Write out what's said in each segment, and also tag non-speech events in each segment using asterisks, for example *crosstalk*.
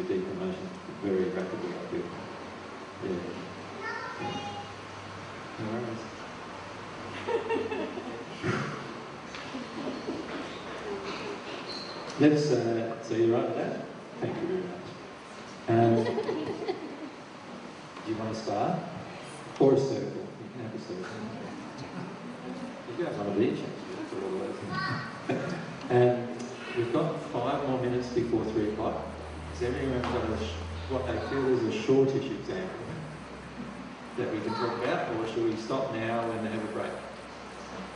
emotion very rapidly, I feel. Yeah. yeah. No worries. *laughs* Let's, uh, so you're right that? Thank you very much. Um, do you want to start? Or a circle? You can have a circle. You want to each actually, *laughs* all. And we've got five more minutes before three o'clock. Has everyone got what they feel is a shortish example that we can talk about, or should we stop now and have a break?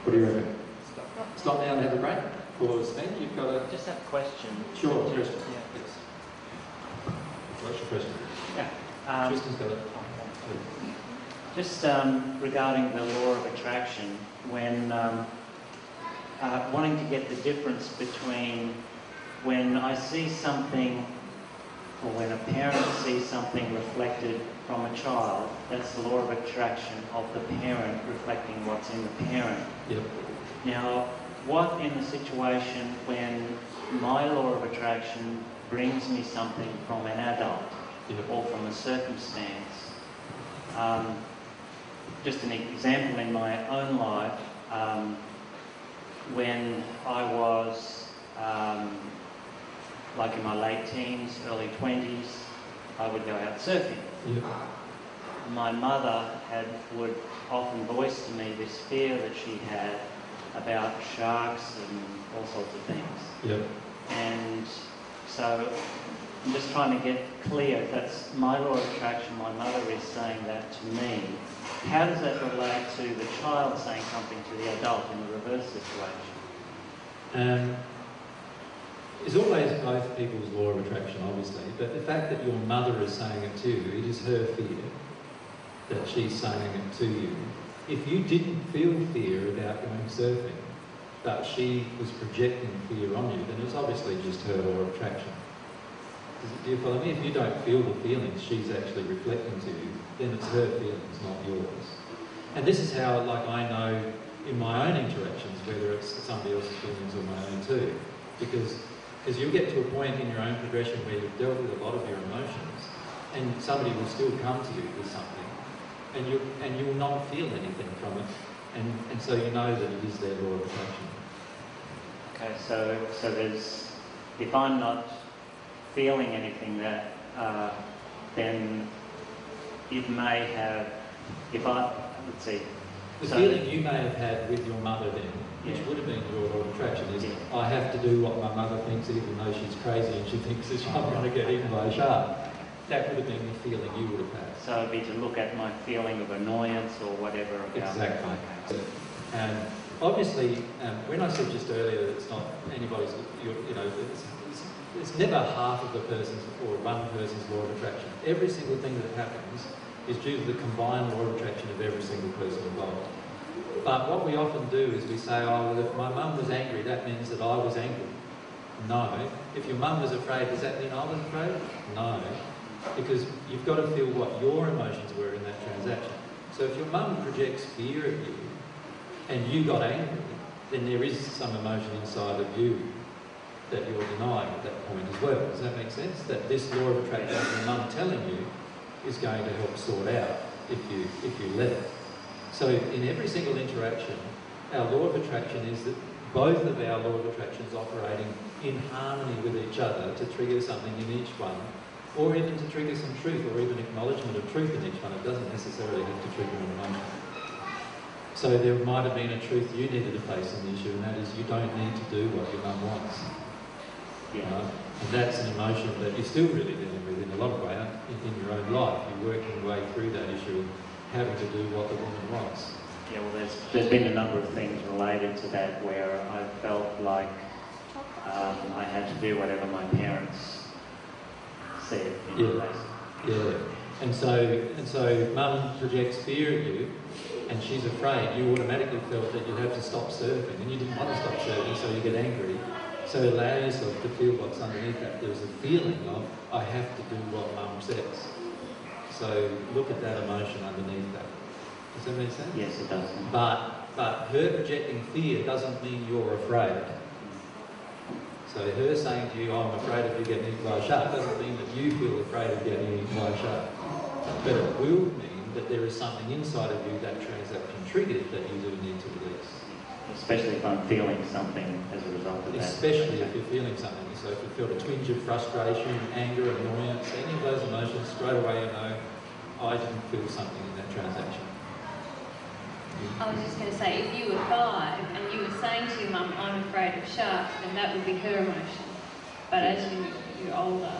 What do you reckon? Stop Stop now and have a break? Or Sven, you've got a Just have a question. Sure, question. Yeah. Yes. What's your question? Yeah. Um, Tristan's got it. just um, regarding the law of attraction, when um, uh, wanting to get the difference between when I see something or when a parent sees something reflected from a child, that's the law of attraction of the parent reflecting what's in the parent. Yep. Now, what in the situation when my law of attraction brings me something from an adult Yep. or from a circumstance? Um, just an example in my own life, um, when I was um, like in my late teens, early 20s, I would go out surfing Yep. my mother had would often voice to me this fear that she had about sharks and all sorts of things. Yep. And so I'm just trying to get clear that's my law of attraction, my mother is saying that to me. How does that relate to the child saying something to the adult in the reverse situation? Um, it's always both people's law of attraction, obviously, but the fact that your mother is saying it to you, it is her fear that she's saying it to you. If you didn't feel fear about going surfing, but she was projecting fear on you, then it's obviously just her law of attraction. Do you follow me? If you don't feel the feelings she's actually reflecting to you, then it's her feelings, not yours. And this is how, like, I know in my own interactions whether it's somebody else's feelings or my own too, because because you'll get to a point in your own progression where you've dealt with a lot of your emotions, and somebody will still come to you with something, and you and you will not feel anything from it, and and so you know that it is their law of attraction. Okay, so so there's if I'm not feeling anything that uh, then it may have if I let's see The So- feeling you may have had with your mother then, which would have been your law of attraction, is. I have to do what my mother thinks even though she's crazy and she thinks that I'm going to get eaten by a shark. That would have been the feeling you would have had. so it'd be to look at my feeling of annoyance or whatever about Exactly. Okay. And obviously, um, when I said just earlier that it's not anybody's, you, you know, it's, it's, it's never half of the person's or one person's law of attraction. Every single thing that happens is due to the combined law of attraction of every single person involved. But what we often do is we say, oh, well, if my mum was angry, that means that I was angry. No. If your mum was afraid, does that mean I was afraid? No. Because you've got to feel what your emotions were in that transaction. So if your mum projects fear at you and you got angry, then there is some emotion inside of you that you're denying at that point as well. Does that make sense? That this law of attraction your mum telling you is going to help sort out if you if you let it. So in every single interaction, our law of attraction is that both of our law of attractions operating in harmony with each other to trigger something in each one, or even to trigger some truth or even acknowledgement of truth in each one. It doesn't necessarily have to trigger an emotion. So there might have been a truth you needed to face in the issue, and that is you don't need to do what your mum wants. Yeah. know? And that's an emotion that you're still really dealing with in a lot of ways in, in your own life. You're working your way through that issue having to do what the woman wants. Yeah, well, there's, there's been a number of things related to that where I felt like um, I had to do whatever my parents said. You know, Yeah. Yeah. And so and so mum projects fear at you and she's afraid, you automatically felt that you'd have to stop surfing and you didn't want to stop surfing, so you get angry. So allow yourself to feel what's underneath that. There's a feeling of I have to do what mum says. So look at that emotion underneath that. Does that make sense? Yes, it does. But but her projecting fear doesn't mean you're afraid. So her saying to you, oh, I'm afraid of you getting eaten by a shark, doesn't mean that you feel afraid of getting eaten by a shark. But it will mean that there is something inside of you that transaction triggered that you do need to release. Especially if I'm feeling something as a result of that. Especially if you're feeling something. So if you feel a twinge of frustration, anger, annoyance, any of those emotions, straight away you know, I didn't feel something in that transaction. I was just going to say, if you were five and you were saying to your mum, I'm afraid of sharks, then that would be her emotion. But as you, you're older,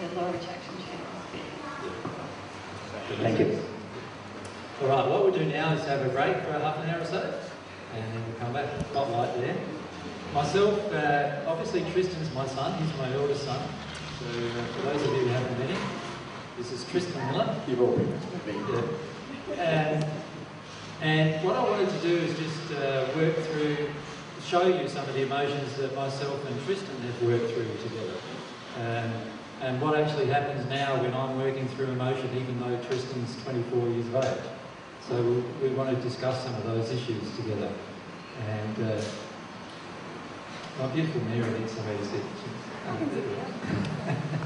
the law of attraction changes. Yeah. Thank you. All right, what we'll do now is have a break for half an hour or so, and then we'll come back. Spotlight there. Myself, uh, obviously Tristan's my son. He's my eldest son. So uh, for those of you who haven't met him, this is Tristan Miller. You've all been Yeah. And, and what I wanted to do is just uh, work through, show you some of the emotions that myself and Tristan have worked through together. Um, and what actually happens now when I'm working through emotion, even though Tristan's 24 years of age. So we, we want to discuss some of those issues together. And uh, my beautiful Mary needs somewhere to sit. *laughs*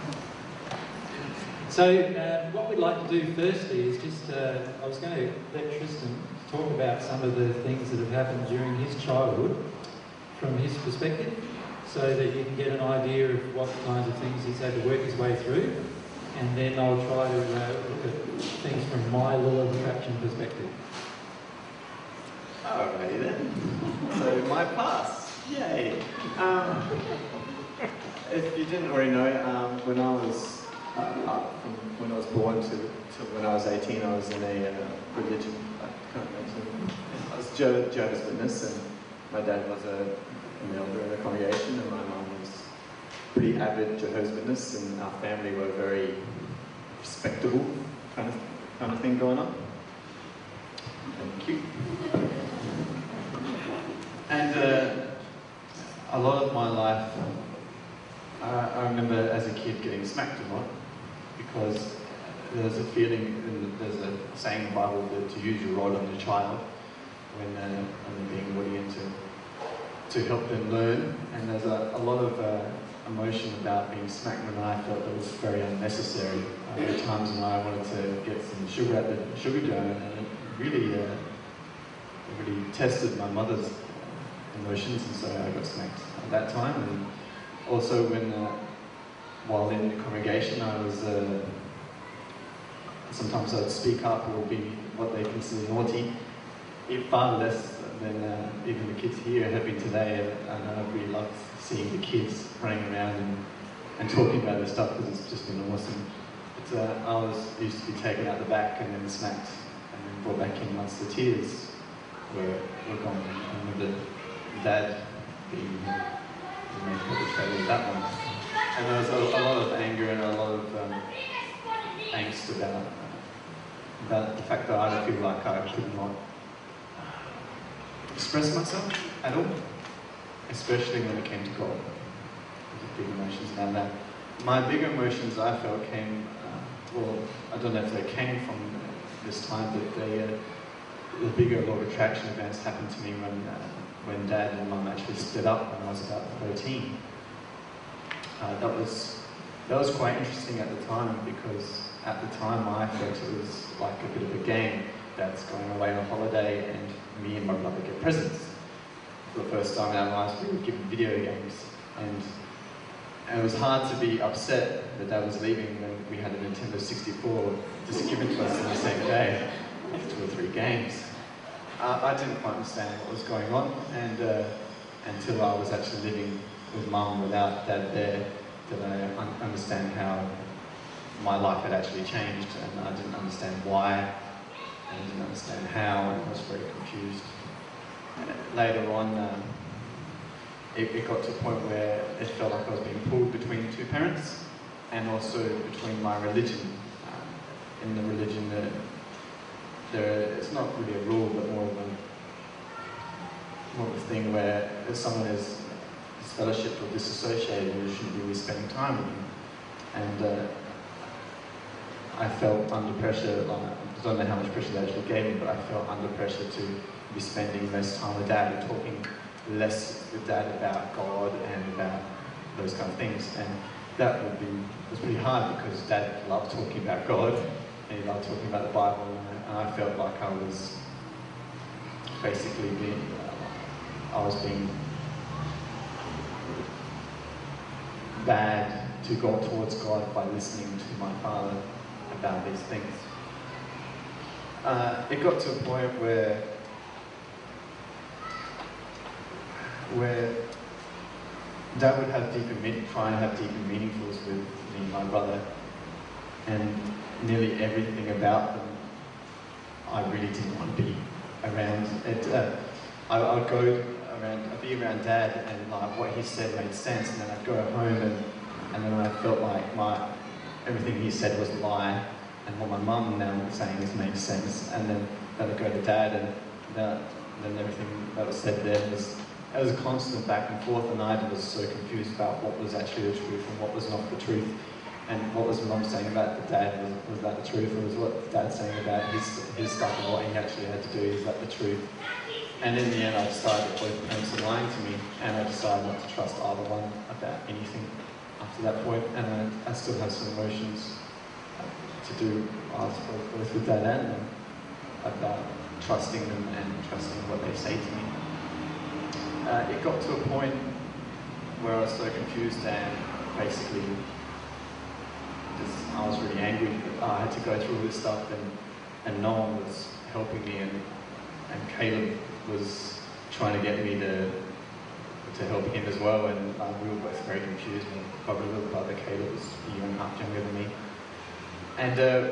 So uh, what we'd like to do firstly is just, uh, I was going to let Tristan talk about some of the things that have happened during his childhood from his perspective so that you can get an idea of what kinds of things he's had to work his way through and then I'll try to uh, look at things from my law of attraction perspective. Alrighty then. So my past. Yay. Um, if you didn't already know, um, when I was uh, from when I was born to, to when I was 18, I was in a uh, religion. I can't. I was Jehovah's Witness, and my dad was a, an elder in the congregation, and my mum was pretty avid Jehovah's Witness, and our family were very respectable kind of kind of thing going on. Thank you. And uh, a lot of my life, uh, I remember as a kid getting smacked a lot because there's a feeling, and there's a saying in the Bible that to use your rod on your child when, uh, when they're being obedient to, to help them learn. And there's a, a lot of uh, emotion about being smacked when I felt that was very unnecessary. Uh, there were times when I wanted to get some sugar at the sugar jar, and it really, uh, really tested my mother's emotions, and so I got smacked at that time. And also when, uh, while in the congregation, I was uh, sometimes I'd speak up or be what they consider naughty, if far less than uh, even the kids here have been today. And I really love seeing the kids running around and, and talking about this stuff because it's just been awesome. But uh, I was used to be taken out the back and then smacked and then brought back in once the tears were, were gone. I remember dad being the main perpetrator of that one. And there was a, a lot of anger and a lot of um, angst about, about the fact that I don't feel like I could not express myself at all, especially when it came to God. Big emotions around that. My bigger emotions I felt came, uh, well, I don't know if they came from this time, but they, uh, the bigger law of attraction events happened to me when, uh, when dad and mum actually split up when I was about 13. Uh, that was that was quite interesting at the time because at the time I felt it was like a bit of a game. Dad's going away on a holiday and me and my brother get presents. For the first time in our lives, we were given video games, and, and it was hard to be upset that Dad was leaving when we had a Nintendo 64 just given to us on the same day, two or three games. Uh, I didn't quite understand what was going on, and uh, until I was actually living with Mum without Dad there, did I un- understand how my life had actually changed, and I didn't understand why, and I didn't understand how, and I was very confused. And later on, um, it, it got to a point where it felt like I was being pulled between two parents, and also between my religion. Um, in the religion, that there, it's not really a rule, but more of a more of a thing where if someone is disfellowshipped or disassociated, you shouldn't be spending time with them. And uh, I felt under pressure, I don't know how much pressure they actually gave me, but I felt under pressure to be spending less time with dad and talking less with dad about God and about those kind of things. And that would be was pretty hard because Dad loved talking about God and he loved talking about the Bible, and I felt like I was basically being, I was being bad to go towards God by listening to my father about these things. Uh, it got to a point where where Dad would have deeper, try and have deeper meaningfuls with me and my brother, and nearly everything about them I really didn't want to be around. It, uh, I, I'd go around, I'd be around Dad, and like what he said made sense, and then I'd go home, and, and then I felt like my everything he said was a lie, and what my mum now was saying is made sense, and then then I'd go to Dad, and that, then everything that was said there was it was a constant back and forth, and I was so confused about what was actually the truth and what was not the truth. And what was mum saying about the dad? Was, was that the truth? Or was what dad saying about his, his stuff and what he actually had to do? Is that the truth? And in the end, I decided that both parents were lying to me, and I decided not to trust either one about anything after that point. And I, I still have some emotions to do, both with that and about trusting them and trusting what they say to me. Uh, it got to a point where I was so confused and basically just, I was really angry I had to go through all this stuff and, and no one was helping me and, and Caleb was trying to get me to to help him as well and uh, we were both very confused. And probably little brother Caleb was a year and a half younger than me. And uh,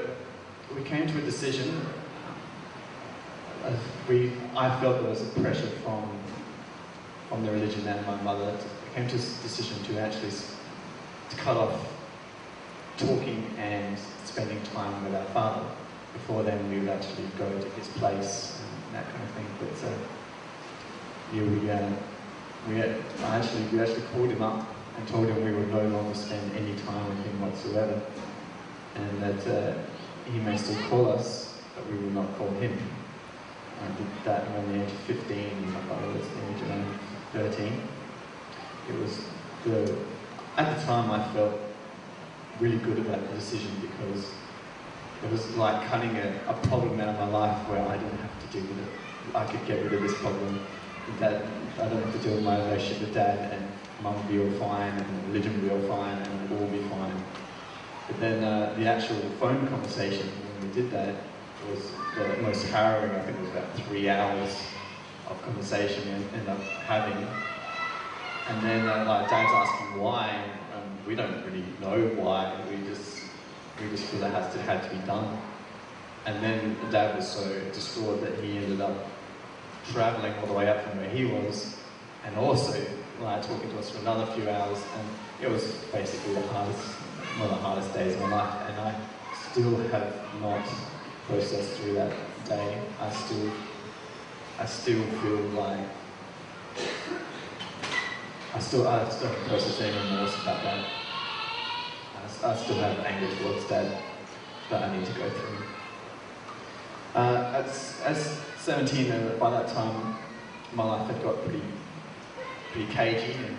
we came to a decision. We, I felt there was a pressure from from the religion and my mother. Came to a decision to actually to cut off talking and spending time with our father. Before then, we would actually go to his place that kind of thing. But uh, yeah, we, uh, we had, actually we actually called him up and told him we would no longer spend any time with him whatsoever, and that uh, he may still call us, but we will not call him. I did that around the age of 15, my father was the age of 13. It was the, at the time I felt really good about the decision because it was like cutting a, a problem out of my life where I didn't have deal with it. I could get rid of this problem. Dad, I don't have to deal with my relationship with dad and mum will be all fine and religion will be all fine and all be fine. But then uh, the actual phone conversation when we did that was the most harrowing. I think it was about three hours of conversation we ended up having. And then uh, like Dad's asking why, and we don't really know why. We just we just feel it has to had to be done. And then Dad was so distraught that he ended up traveling all the way up from where he was, and also like talking to us for another few hours. And it was basically the hardest, one of the hardest days of my life. And I still have not processed through that day. I still I still feel like I still I still have processing remorse about that. I, I, still have anger towards Dad that I need to go through. Uh, as, as 17, uh, by that time, my life had got pretty pretty cagey, and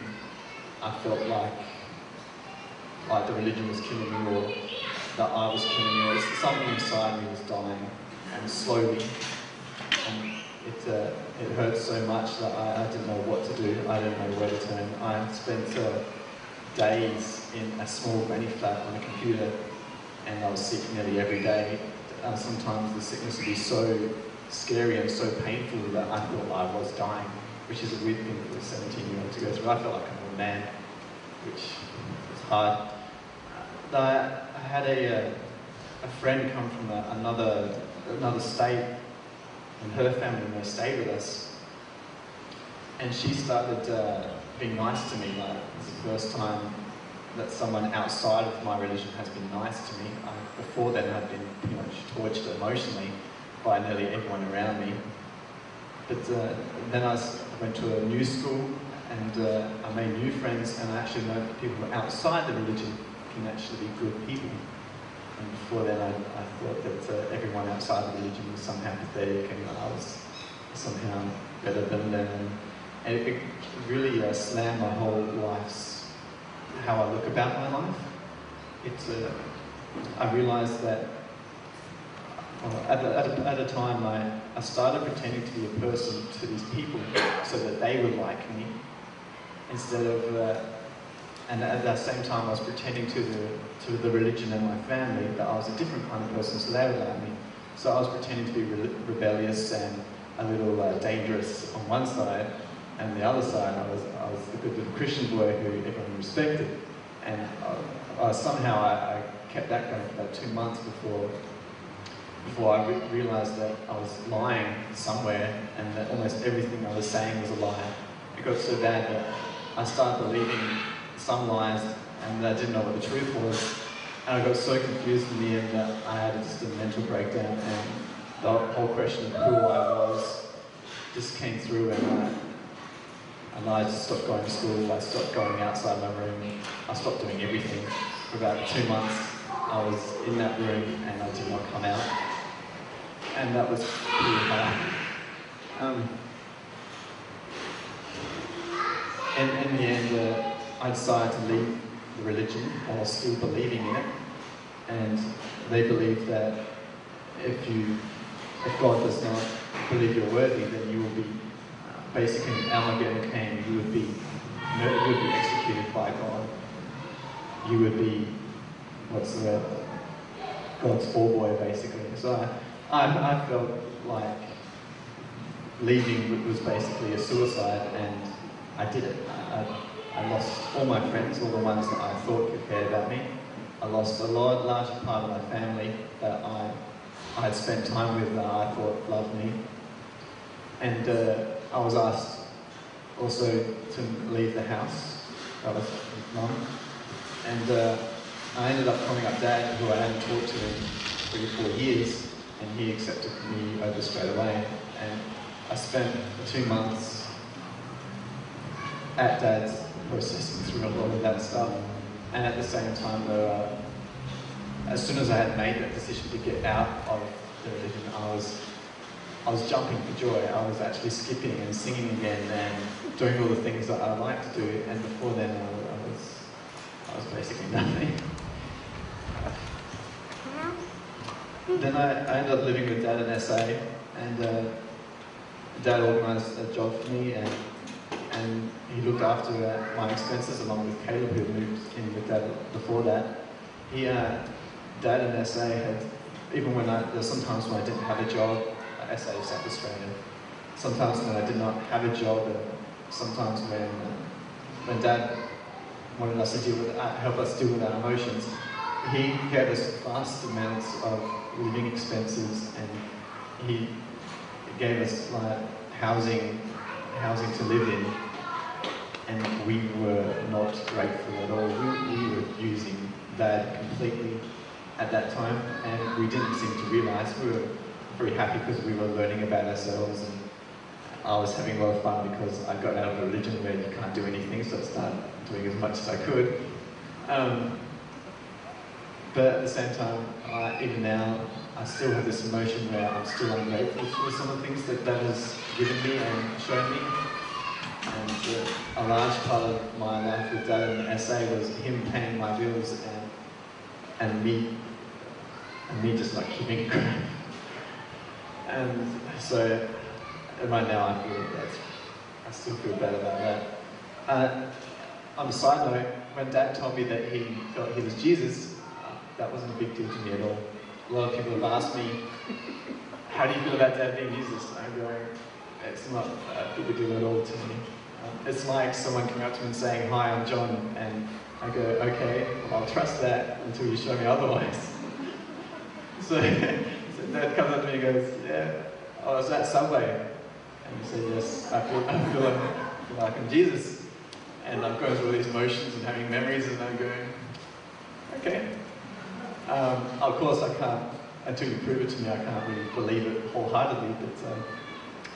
I felt like like the religion was killing me, or that I was killing me, or something inside me was dying, and slowly. And it, uh, it hurt so much that I, I, didn't know what to do. I didn't know where to turn. I spent uh, days in a small granny flat on a computer and I was sick nearly every day. Uh, sometimes the sickness would be so scary and so painful that I thought I was dying, which is a weird thing for a 17 year old to go through. I felt like an old man, which was hard. Uh, I, I had a, uh, a friend come from a, another, another state and her family may stay with us. And she started uh, being nice to me. Like it's the first time that someone outside of my religion has been nice to me. I, before then, I'd been pretty much tortured emotionally by nearly everyone around me. But uh, then I went to a new school and uh, I made new friends and I actually learned that people outside the religion can actually be good people. And before then, I, I thought that uh, everyone outside the religion was somehow pathetic and I was somehow better than them. And it, really uh, slammed my whole life's how I look about my life. It's uh, I realized that at, a, at, a, at a time I, I started pretending to be a person to these people so that they would like me instead of uh, and at that same time I was pretending to the to the religion and my family that I was a different kind of person so they would like me. So I was pretending to be re- rebellious and a little uh, dangerous on one side and the other side I was I was the good little Christian boy who everyone respected. And uh, uh, somehow I, I kept that going for about two months before before I re- realized that I was lying somewhere and that almost everything I was saying was a lie. It got so bad that I started believing some lies and that I didn't know what the truth was. And I got so confused in the end that I had just a mental breakdown and the whole question of who I was just came through and I, and I stopped going to school, I stopped going outside my room, I stopped doing everything. For about two months I was in that room and I did not come out. And that was pretty hard. Um, and in the end, uh, I decided to leave the religion while still believing in it. And they believe that if you, if God does not believe you're worthy, then you will be uh, basically Armageddon came. You would be, you would be executed by God. You would be, what's the word? God's ball boy, basically. So I, I, I felt like leaving was basically a suicide, and I did it. I, I lost all my friends, all the ones that I thought cared about me. I lost a large, large part of my family that I, I had spent time with that I thought loved me. And uh, I was asked also to leave the house. That was mum. And uh, I ended up calling up dad, who I hadn't talked to in three or four years, and he accepted me over straight away. And I spent two months at dad's processing through a lot of that stuff. And at the same time, though, uh, as soon as I had made that decision to get out of the religion, I was, I was jumping for joy. I was actually skipping and singing again and doing all the things that I like to do. And before then, I, I was, I was basically *laughs* nothing. Then I, I ended up living with dad in SA, and uh, dad organised a job for me, and and he looked after uh, my expenses along with Caleb, who moved in with dad before that. He, uh, dad in SA had, even when I, sometimes when I didn't have a job, uh, SA is South Australia, sometimes when I did not have a job, and sometimes when, uh, when dad wanted us to deal with, uh, help us deal with our emotions, he gave us vast amounts of living expenses and he gave us like housing housing to live in and we were not grateful at all. We, we were using that completely at that time and we didn't seem to realise we were very happy because we were learning about ourselves and I was having a lot of fun because I got out of a religion where you can't do anything so I started doing as much as I could. Um, but at the same time, uh, even now, I still have this emotion where I'm still ungrateful for some of the things that that has given me and shown me. And uh, a large part of my life with Dad in the SA was him paying my bills and and me and me just like keeping crap. *laughs* And so right now I feel that I still feel bad about that. Uh, on a side note, when Dad told me that he felt he was Jesus, that wasn't a big deal to me at all. A lot of people have asked me, how do you feel about being Jesus? I'm going, it's not a big deal at all to me. Um, it's like someone coming up to me and saying, hi, I'm John, and I go, okay, well, I'll trust that until you show me otherwise. *laughs* so, *laughs* so Dad comes up to me and goes, yeah, I was at Subway. And he said, yes, I feel, I feel like, like I'm Jesus. And I'm going through all these emotions and having memories, and I'm going, okay, um, of course, I can't, until you prove it to me, I can't really believe it wholeheartedly, but um,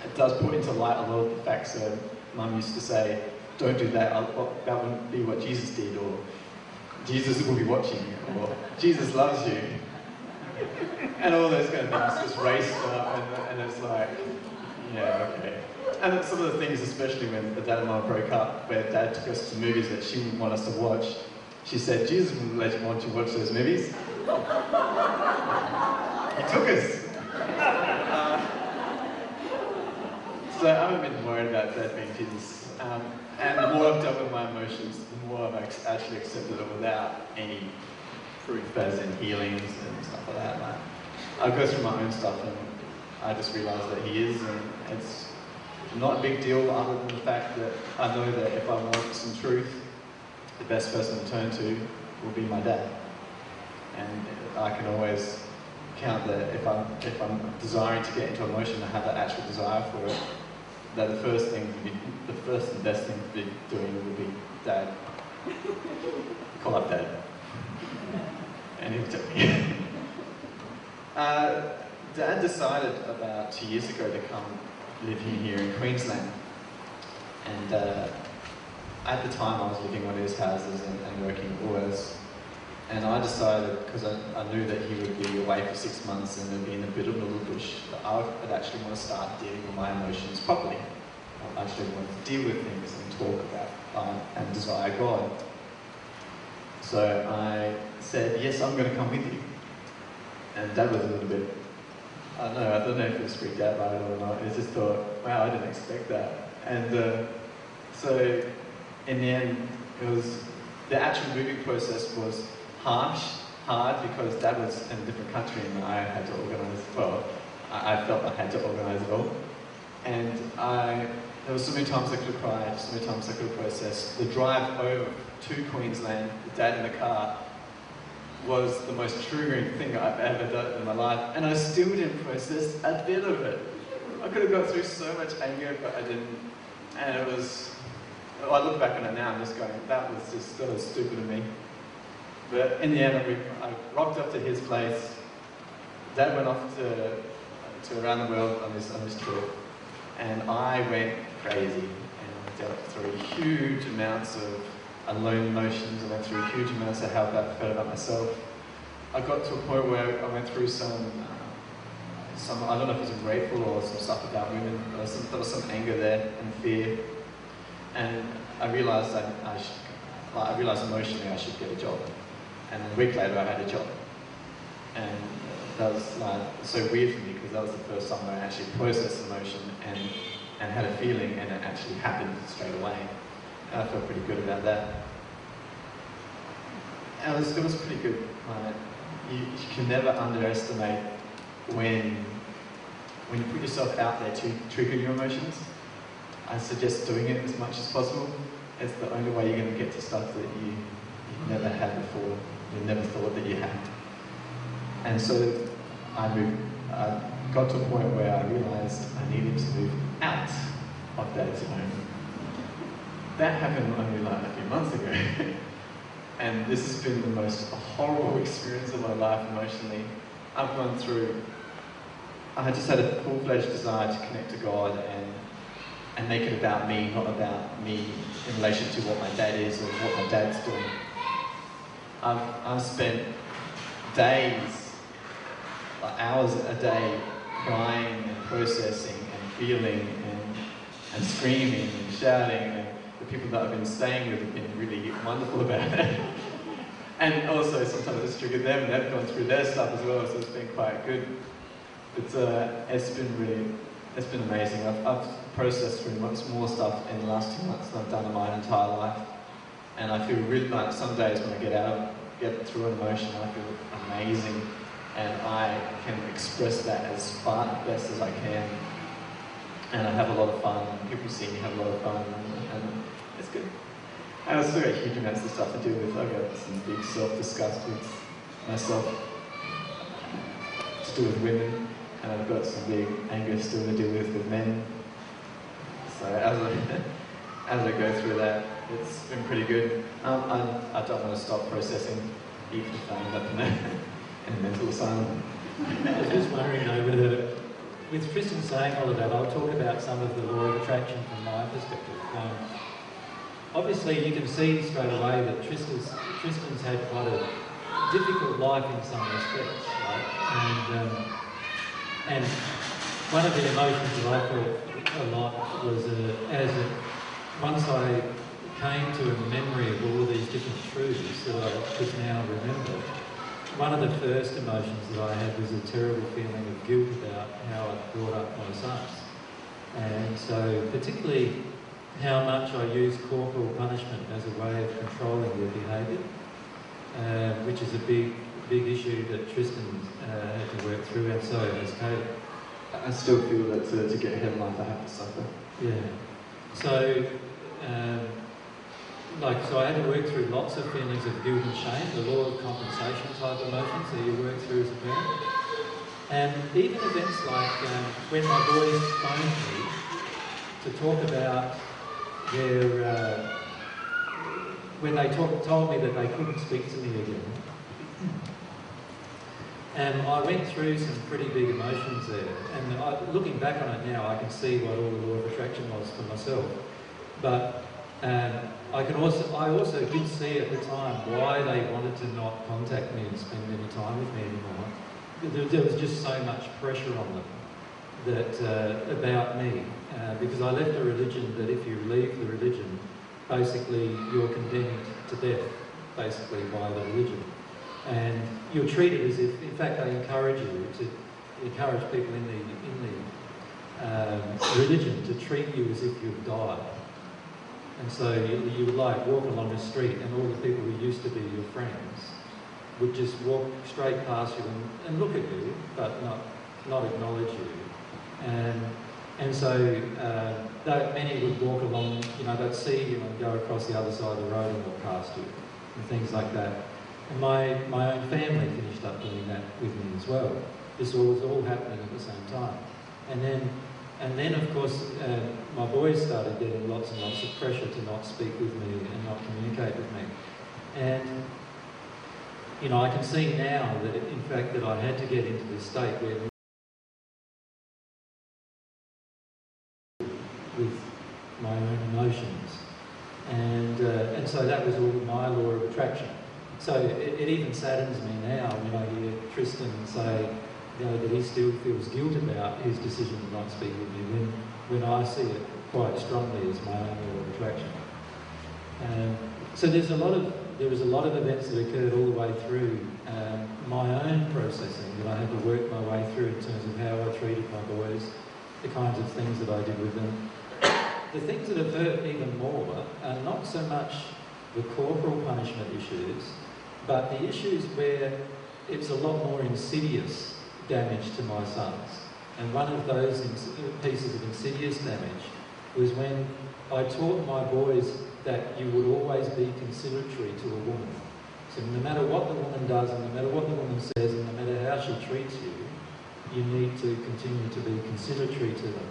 it does put into light a lot of the facts that Mum used to say, don't do that, that wouldn't be what Jesus did, or Jesus will be watching or Jesus loves you. *laughs* and all those kind of things just raced up, and, and it's like, Yeah, okay. And some of the things, especially when the dad and mom broke up, where dad took us to movies that she wouldn't want us to watch, she said, Jesus wouldn't let you want to watch those movies. He took us. Uh, so I haven't been worried about being Jesus. Um, and the more I've dealt with my emotions, the more I've actually accepted it without any proof as in healings and stuff like that. Like, I go through my own stuff and I just realise that he is, and it's not a big deal other than the fact that I know that if I want some truth, the best person to turn to will be my dad. And I can always count that if I'm, if I'm desiring to get into emotion and have that actual desire for it, that the first thing be, the first and best thing to be doing would be dad. Call up dad. And he'll tell me. *laughs* uh, dad decided about two years ago to come live here in Queensland. And uh, at the time I was living on his houses and, and working at. And I decided, because I, I knew that he would be away for six months and there'd be in a bit of a little bush, that I would actually want to start dealing with my emotions properly. I actually want to deal with things and talk about um, and desire God. So I said, yes, I'm going to come with you. And Dad was a little bit, I don't know, I don't know if he was freaked out by it or not. He just thought, wow, I didn't expect that. And uh, so in the end, it was, the actual moving process was harsh, hard, because Dad was in a different country and I had to organise, well, I, I felt I had to organise it all. And I, there were so many times I could have cried, so many times I could have processed. The drive over to Queensland, the dad in the car, was the most triggering thing I've ever done in my life, and I still didn't process a bit of it. I could have got through so much anger, but I didn't. And it was, I look back on it now, I'm just going, that was just, that was stupid of me. But in the end, we, I rocked up to his place. Dad went off to, to around the world on this, on this trip, and I went crazy and dealt through huge amounts of unlearned emotions. I went through huge amounts of how I felt about myself. I got to a point where I went through some, uh, some I don't know if it was ungrateful or some stuff about women. There was some, there was some anger there and fear, and I realized I, I, should, I realized emotionally I should get a job. And a week later, I had a job, and that was like so weird for me because that was the first time I actually processed emotion and and had a feeling, and it actually happened straight away. And I felt pretty good about that. And it was, it was pretty good. Like, you, you can never underestimate when when you put yourself out there to trigger your emotions. I suggest doing it as much as possible. It's the only way you're going to get to stuff that you, you never had before, you never thought that you had. And so I moved, got to a point where I realized I needed to move out of dad's home. That happened only like a few months ago. *laughs* and this has been the most horrible experience of my life emotionally. I've gone through, I just had a full-fledged desire to connect to God and, and make it about me, not about me in relation to what my dad is or what my dad's doing. I've, I've spent days, like hours a day, crying and processing and feeling and, and screaming and shouting. And the people that I've been staying with have been really wonderful about it. *laughs* and also sometimes it's triggered them and they've gone through their stuff as well, so it's been quite good. It's, uh, it's been really, it's been amazing. I've, I've processed through much more stuff in the last two months than I've done in my entire life. And I feel really like some days when I get out of, get through an emotion, I feel amazing. And I can express that as far best as I can. And I have a lot of fun. People see me have a lot of fun, and, and it's good. And I've still got huge amounts of stuff to deal with. I've got some big self-disgust with myself to do with women, and I've got some big anger still to deal with with men. So as I, *laughs* as I go through that, it's been pretty good. Um, I, I don't want to stop processing, even if I end up in a, *laughs* in a mental asylum. I was just wondering though, whether, with Tristan saying all of that, I'll talk about some of the law of attraction from my perspective. Um, obviously, you can see straight away that Tristan's, Tristan's had quite a difficult life in some respects, right? And, um, and one of the emotions that I felt a lot was uh, as it, once I came to a memory of all of these different truths that I could now remember, one of the first emotions that I had was a terrible feeling of guilt about how I brought up my sons. And so, particularly how much I use corporal punishment as a way of controlling their behaviour, uh, which is a big, big issue that Tristan uh, had to work through, and so has Caleb. I still feel that to, to get ahead in life, I have to suffer. Yeah. So, um, like, so I had to work through lots of feelings of guilt and shame, the law of compensation type emotions that you work through as a parent. And even events like um, when my boys phoned me to talk about their, uh, when they talk, told me that they couldn't speak to me again. And I went through some pretty big emotions there. And I, looking back on it now, I can see what all the law of attraction was for myself. But um, I can also, I also did see at the time why they wanted to not contact me and spend any time with me anymore. There, there was just so much pressure on them that uh, about me, uh, because I left a religion that if you leave the religion, basically you're condemned to death, basically by the religion and you're treated as if, in fact, they encourage you to encourage people in the in the um, religion to treat you as if you've died. And so you, you would like walk along the street, and all the people who used to be your friends would just walk straight past you and, and look at you, but not not acknowledge you. And and so uh, that many would walk along, you know, they'd see you and go across the other side of the road and walk past you, and things like that. And my, my own family finished up doing that with me as well. This was all happening at the same time. And then, and then of course, uh, my boys started getting lots and lots of pressure to not speak with me and not communicate with me. And, you know, I can see now that, in fact, that I had to get into this state where with my own emotions. And, uh, and so that was all my law of attraction. So it, it, even saddens me now when I hear Tristan say, you know, that he still feels guilt about his decision to not speak with me when, when I see it quite strongly as my own law of attraction. Um, so there's a lot of there was a lot of events that occurred all the way through um, my own processing that I had to work my way through in terms of how I treated my boys, the kinds of things that I did with them. The things that have hurt even more are not so much the corporal punishment issues, but the issues where it's a lot more insidious damage to my sons. And one of those pieces of insidious damage was when I taught my boys that you would always be consideratory to a woman. So no matter what the woman does and no matter what the woman says and no matter how she treats you, you need to continue to be consideratory to them.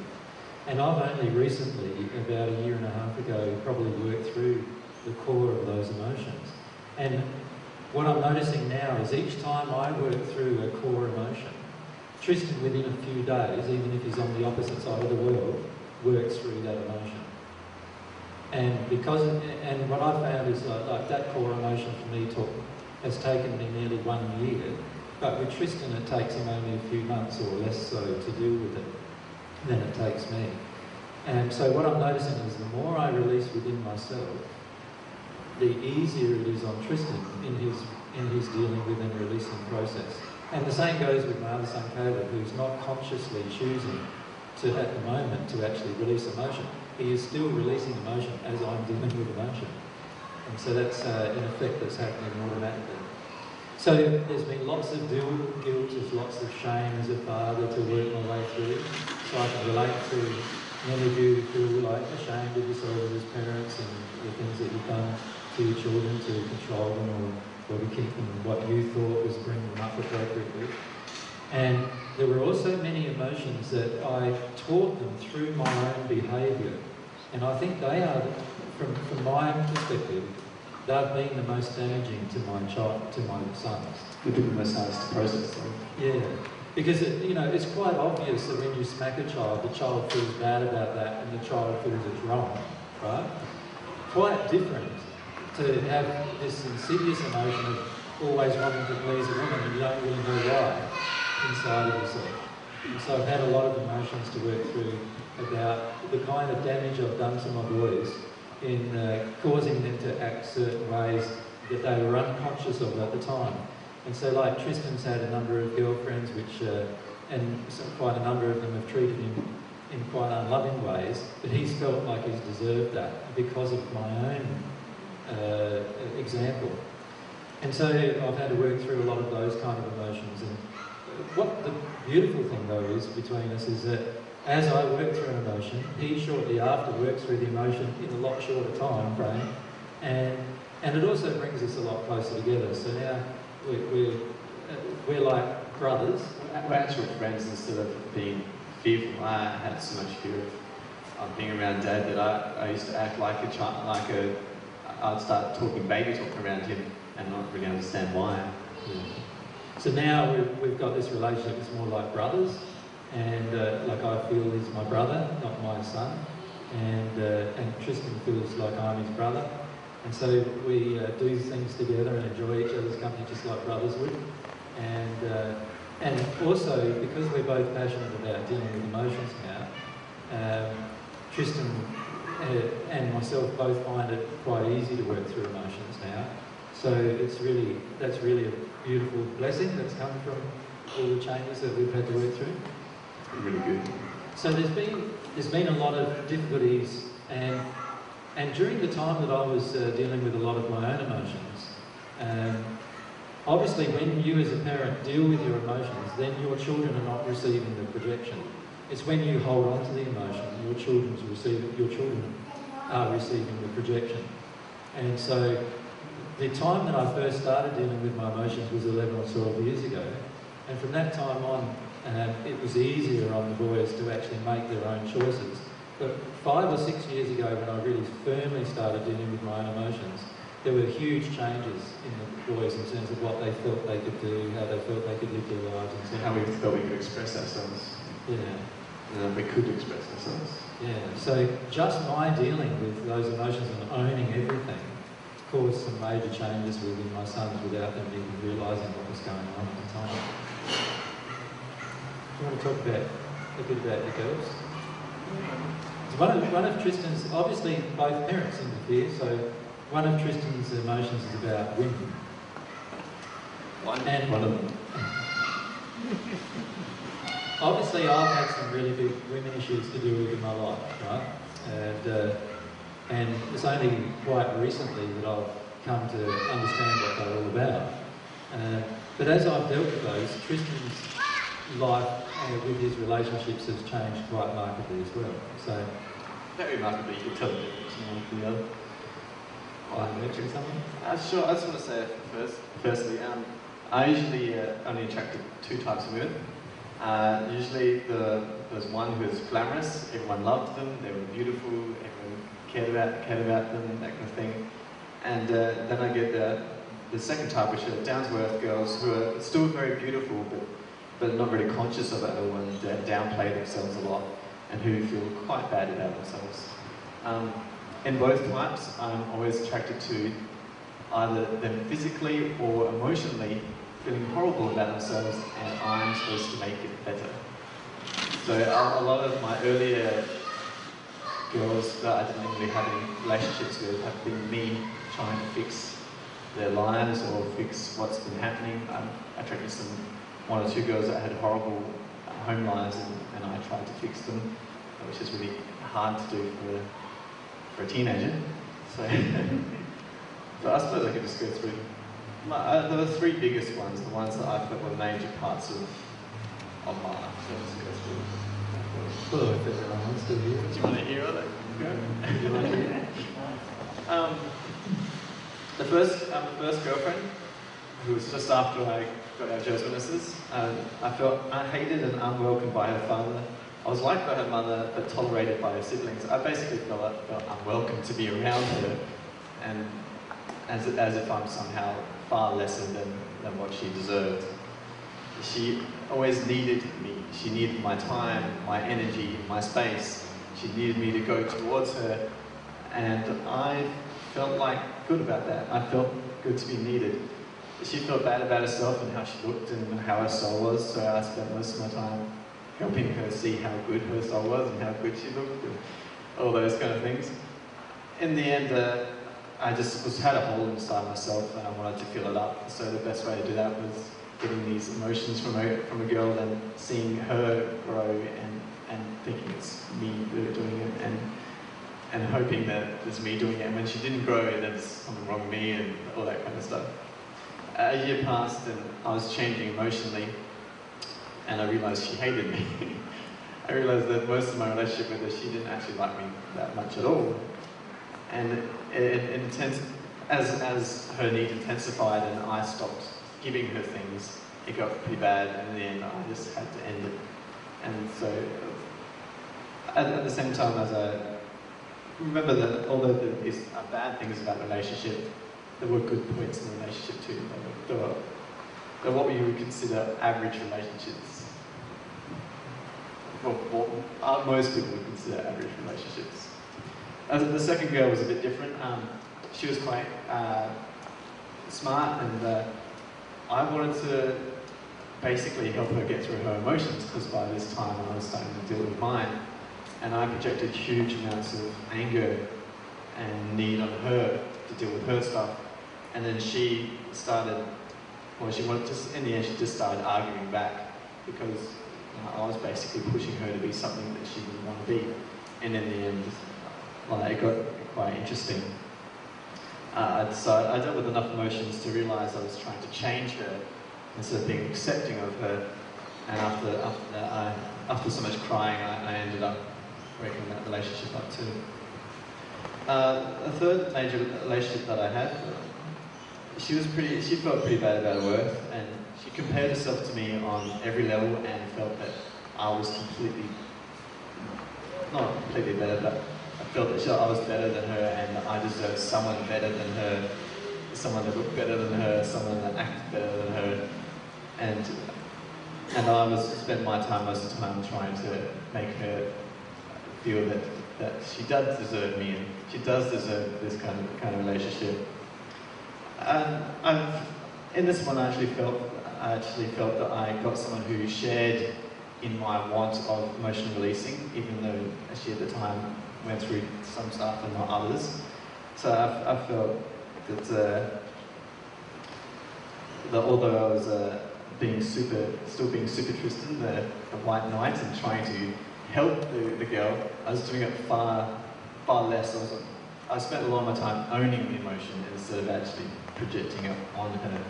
And I've only recently, about a year and a half ago, probably worked through the core of those emotions. And what I'm noticing now is each time I work through a core emotion, Tristan within a few days, even if he's on the opposite side of the world, works through that emotion. And because, and what I found is like, like that core emotion for me took, has taken me nearly one year, but with Tristan it takes him only a few months or less so to deal with it than it takes me. And so what I'm noticing is the more I release within myself, the easier it is on Tristan in his in his dealing with and releasing process. And the same goes with my other son Caleb, who's not consciously choosing to at the moment to actually release emotion. He is still releasing emotion as I'm *laughs* dealing with emotion. And so that's uh, in effect that's happening automatically. So there's been lots of guilt, there's lots of shame as a father to work my way through. So I can relate to many of you who feel like ashamed of yourselves as parents and the things that you've done to your children to control them or, or to keep them what you thought was bringing them up appropriately. And there were also many emotions that I taught them through my own behaviour. And I think they are, from, from my perspective, they've been the most damaging to my child, to my sons. Been the most hardest to process them. Yeah. Because, it, you know, it's quite obvious that when you smack a child, the child feels bad about that and the child feels it's wrong, right? Quite different to have this insidious emotion of always wanting to please a woman and you don't really know why inside of yourself. And so I've had a lot of emotions to work through about the kind of damage I've done to my boys in uh, causing them to act certain ways that they were unconscious of at the time. And so, like Tristan's had a number of girlfriends, which, uh, and quite a number of them have treated him in quite unloving ways, but he's felt like he's deserved that because of my own uh, example. And so I've had to work through a lot of those kind of emotions. And what the beautiful thing, though, is between us is that as I work through an emotion, he shortly after works through the emotion in a lot shorter time frame, and and it also brings us a lot closer together. So now we're we're, uh, we're like brothers. We're actual friends instead of being fearful. I had so much fear of, being around Dad that I, I used to act like a child, like a. I'd start talking baby talk around him and not really understand why. Yeah. So now we've, we've got this relationship. It's more like brothers, and uh, like I feel he's my brother, not my son, and uh, and Tristan feels like I'm his brother, and so we uh, do things together and enjoy each other's company just like brothers would, and uh, and also because we're both passionate about dealing with emotions now, um, Tristan uh, and myself both find it quite easy to work through emotions now. So it's really that's really a beautiful blessing that's come from all the changes that we've had to work through. Really good. So there's been there's been a lot of difficulties, and and during the time that I was uh, dealing with a lot of my own emotions, um, obviously when you as a parent deal with your emotions, then your children are not receiving the projection. It's when you hold on to the emotion, your children's receive your children are receiving the projection, and so. The time that I first started dealing with my emotions was 11 or 12 years ago, and from that time on, um, it was easier on the boys to actually make their own choices. But five or six years ago, when I really firmly started dealing with my own emotions, there were huge changes in the boys in terms of what they felt they could do, how they felt they could live their lives, and so How we felt we could express ourselves. Yeah, And that we could express ourselves. yeah. So just my dealing with those emotions and owning everything caused some major changes within my sons without them even realising what was going on at the time. Do you want to talk about a bit about your girls? So one of, one of Tristan's, obviously both parents interfere, so one of Tristan's emotions is about women. One, And- one of them. *laughs* Obviously, I've had some really big women issues to deal with in my life, right? And uh, and it's only quite recently that I've come to understand what they're all about. Uh, but as I've dealt with those, Tristan's life uh, with his relationships has changed quite markedly as well. So, Very remarkably, you could tell the difference from one the other. want to mention something? Uh, sure, I just want to say first, firstly, um, I usually uh, only attracted two types of women. Uh, usually the, there's one who is glamorous, everyone loved them, they were beautiful, everyone cared about, cared about them, that kind of thing. And uh, then I get the, the second type, which are down to earth girls who are still very beautiful, but, but not very conscious of it and uh, downplay themselves a lot, and who feel quite bad about themselves. Um, in both types, I'm always attracted to either them physically or emotionally feeling horrible about themselves and I'm supposed to make it better. So a, a lot of my earlier girls that I didn't really have any relationships with have been me trying to fix their lives or fix what's been happening. I'm attracted to some one or two girls that had horrible uh, home lives and, and I tried to fix them, which is really hard to do for for a teenager. So, *laughs* but I suppose I could just go through. My, uh, the three biggest ones, the ones that I felt were major parts of, of my life. So I'll just. Well, if everyone wants to hear Do you want to hear all that? Would you like to hear? Um, the first, um, the first girlfriend, who was just after I got our Jehovah's Witnesses, um, I felt hated and unwelcome by her father. I was liked by her mother, but tolerated by her siblings. I basically felt, felt unwelcome to be around her, and as, as if I'm somehow far lesser than, than what she deserved. She always needed me. She needed my time, my energy, my space. She needed me to go towards her, and I felt like good about that. I felt good to be needed. She felt bad about herself and how she looked and how her soul was, so I spent most of my time helping her see how good her soul was and how good she looked, and all those kind of things. In the end, uh, I just was had a hole inside myself, and I wanted to fill it up. So the best way to do that was getting these emotions from a from a girl, and seeing her grow, and and thinking it's me doing it, and and hoping that it's me doing it. And when she didn't grow, there's something wrong with me, and all that kind of stuff. A year passed, and I was changing emotionally, and I realized she hated me. *laughs* I realized that most of my relationship with her, she didn't actually like me that much at all. And it, it as, as her need intensified and I stopped giving her things, it got pretty bad, and in the end, I just had to end it. And so, at, at the same time as I remember that although there is are bad things about the relationship, there were good points in the relationship too. There were, were what we would consider average relationships. Well, what uh, most people would consider average relationships. Uh, the second girl was a bit different. Um, she was quite uh, smart, and uh, I wanted to basically help her get through her emotions because by this time I was starting to deal with mine, and I projected huge amounts of anger and need on her to deal with her stuff. And then she started, well, she wanted to, in the end, she just started arguing back because you know, I was basically pushing her to be something that she didn't want to be. And in the end, well, it got quite interesting. Uh, so I dealt with enough emotions to realize I was trying to change her instead of being accepting of her. And after, after, I, after so much crying, I, I ended up breaking that relationship up too. Uh, a third major relationship that I had, she was pretty, she felt pretty bad about her worth, and she compared herself to me on every level and felt that I was completely, not completely better, but felt that I was better than her and I deserved someone better than her, someone that looked better than her, someone that acted better than her, and and I was spent my time most of the time trying to make her feel that that she does deserve me and she does deserve this kind of kind of relationship. And I've in this one I actually felt I actually felt that I got someone who shared in my want of emotional releasing, even though she at the time went through some stuff and not others. So I, I felt that, uh, that although I was uh, being super, still being super Tristan, the, the white knight, and trying to help the, the girl, I was doing it far, far less. I, was, I spent a lot of my time owning the emotion instead of actually projecting it on her.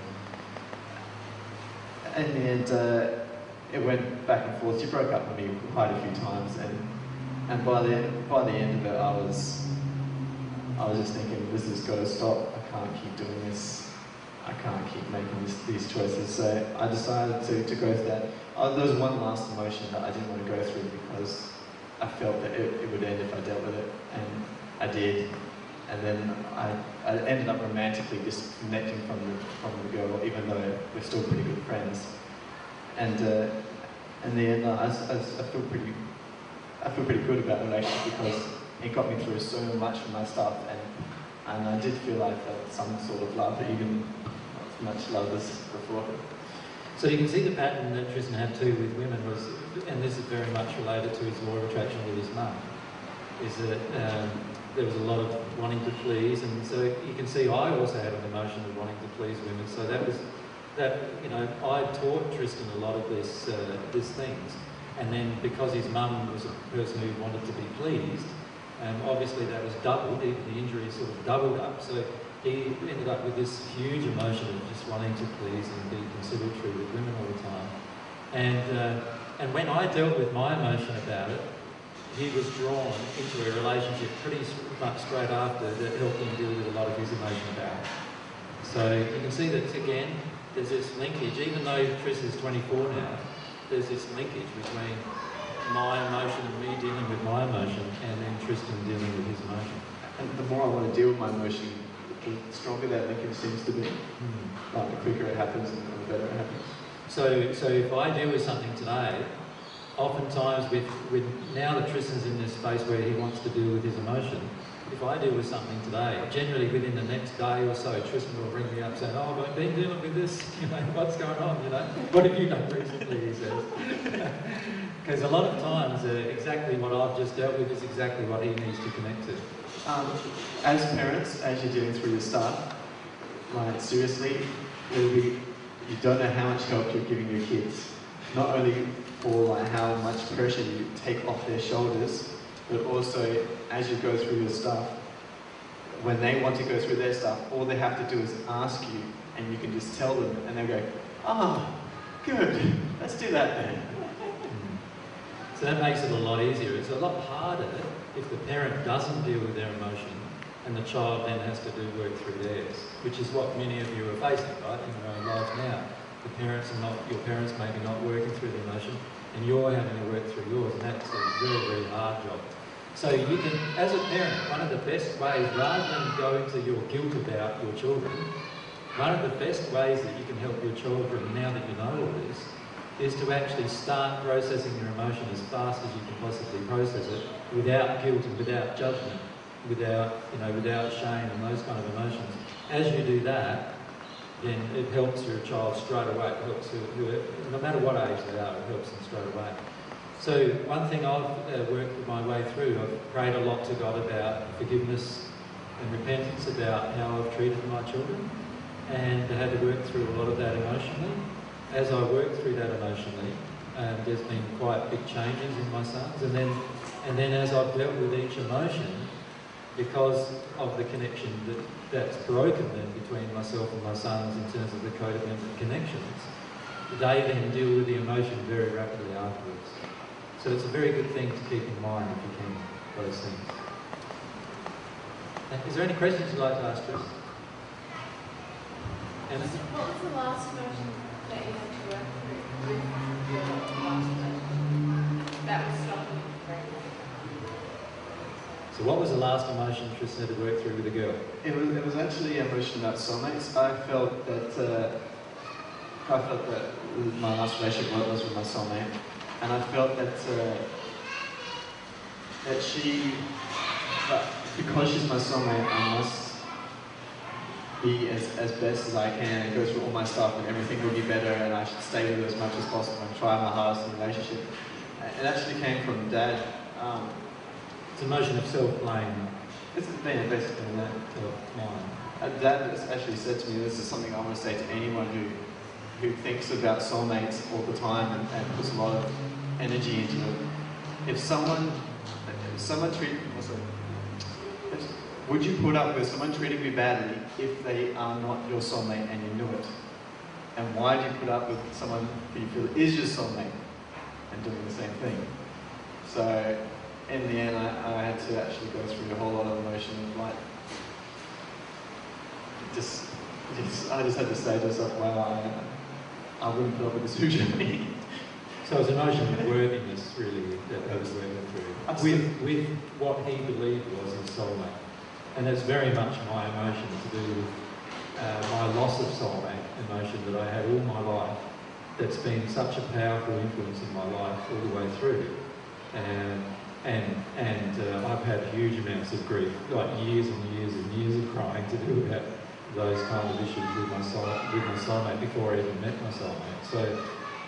End, uh, it went back and forth. She broke up with me quite a few times, and and by the by the end of it, I was I was just thinking, this has got to stop. I can't keep doing this. I can't keep making this, these choices. So I decided to, to go through that. Oh, there was one last emotion that I didn't want to go through because I felt that it, it would end if I dealt with it, and I did. And then I, I ended up romantically disconnecting from the, from the girl, even though we're still pretty good friends. And uh, in the end, I, I, I feel pretty I feel pretty good about the relationship because it got me through so much of my stuff and and I did feel I felt some sort of love, even not as much love as before. So you can see the pattern that Tristan had too with women was, and this is very much related to his law of attraction with his mum, is that um, there was a lot of wanting to please, and so you can see I also had an emotion of wanting to please women. So that was that you know I taught Tristan a lot of this uh, these things, and then because his mum was a person who wanted to be pleased, um, obviously that was doubled. The, the injury sort of doubled up. So he ended up with this huge emotion of just wanting to please and be conciliatory with women all the time. And uh, and when I dealt with my emotion about it, he was drawn into a relationship pretty much straight after that helped him deal with a lot of his emotion about it. So you can see that again, there's this linkage, even though Tris is 24 now, there's this linkage between my emotion and me dealing with my emotion and then Tristan dealing with his emotion. And the more I want to deal with my emotion, the stronger that linkage seems to be. Hmm. Like the quicker it happens and the better it happens. So, so if I deal with something today, oftentimes with, with now that Tristan's in this space where he wants to deal with his emotion, if I deal with something today, generally within the next day or so, Tristan will ring me up saying, "Oh, I've been dealing with this. *laughs* You know, what's going on? You know, what have you done recently?" He says. *laughs* Because a lot of times, uh, exactly what I've just dealt with is exactly what he needs to connect to. Um, as parents, as you're dealing through your stuff, like seriously, be, you don't know how much help you're giving your kids. Not only for like how much pressure you take off their shoulders, but also as you go through your stuff, when they want to go through their stuff, all they have to do is ask you, and you can just tell them, and they'll go, "Ah, good, let's do that then." *laughs* So that makes it a lot easier. It's a lot harder if the parent doesn't deal with their emotion and the child then has to do work through theirs, which is what many of you are facing, right, in your own lives now. The parents are not, your parents maybe not working through the emotion and you're having to work through yours and that's a very, very hard job. So you can, as a parent, one of the best ways, rather than go into your guilt about your children, one of the best ways that you can help your children now that you know all this is to actually start processing your emotion as fast as you can possibly process it without guilt and without judgment, without, you know, without shame and those kind of emotions. As you do that, then it helps your child straight away. It helps who, no matter what age they are, it helps them straight away. So one thing I've uh, worked my way through, I've prayed a lot to God about forgiveness and repentance about how I've treated my children and I had to work through a lot of that emotionally. As I worked through that emotionally, um, there's been quite big changes in my sons and then and then as I've dealt with each emotion, because of the connection that, that's broken then between myself and my sons in terms of the codependent connections, they then deal with the emotion very rapidly afterwards. So it's a very good thing to keep in mind if you can, those things. Is there any questions you'd like to ask us? Anna? What was the last emotion that you had to work through with your last relationship? That was stopping you from breaking So what was the last emotion Tristan had to work through with a girl? It was, it was actually an emotion about soulmates. I felt that uh, I felt that my last relationship was with my soulmate, and I felt that uh, that she, because she's my soulmate, I must be as, as best as I can and go through all my stuff, and everything will be better, and I should stay with her as much as possible and try my hardest in the relationship. It actually came from dad. Um, It's a emotion of self-blame, it's been basically that. Uh, Dad actually said to me, this is something I want to say to anyone who, who thinks about soulmates all the time and, and puts a lot of energy into it. If someone, if someone treat, would you put up with someone treating you badly if they are not your soulmate and you knew it? And why do you put up with someone who you feel is your soulmate and doing the same thing? So, in the end, I, I had to actually go through a whole lot of emotion, like just, just I just had to say to myself, wow, I, I wouldn't put up with this *laughs* usually. So it's an emotion of worthiness, really, that I was working through. Absolutely. With, with what he believed was his soulmate. And that's very much my emotion to do with uh, my loss of soulmate emotion that I had all my life. That's been such a powerful influence in my life all the way through. And, and, and uh, I've had huge amounts of grief, like years and years and years of crying to do about those kind of issues with my, soul, with my soulmate before I even met my soulmate. So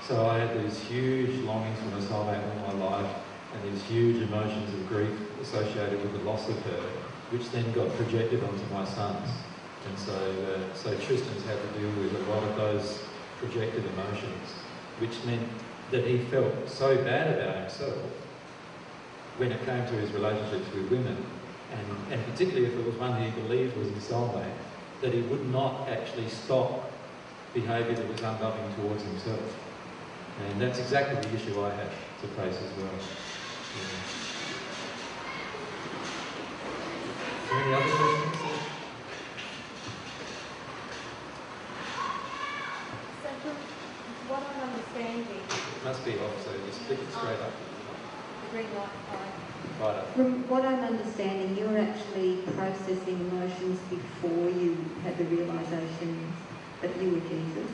so I had these huge longings for my soulmate all my life and these huge emotions of grief associated with the loss of her, which then got projected onto my sons. And so, uh, so Tristan's had to deal with a lot of those projected emotions, which meant that he felt so bad about himself when it came to his relationships with women, and, and particularly if it was one he believed was his soulmate, that he would not actually stop behaviour that was unloving towards himself. And that's exactly the issue I have to face as well. Yeah. Any other questions? So what I'm understanding, It must be off, so just flick it straight up. The green light fire, Right. From what I'm understanding, you were actually processing emotions before you had the realization that you were Jesus.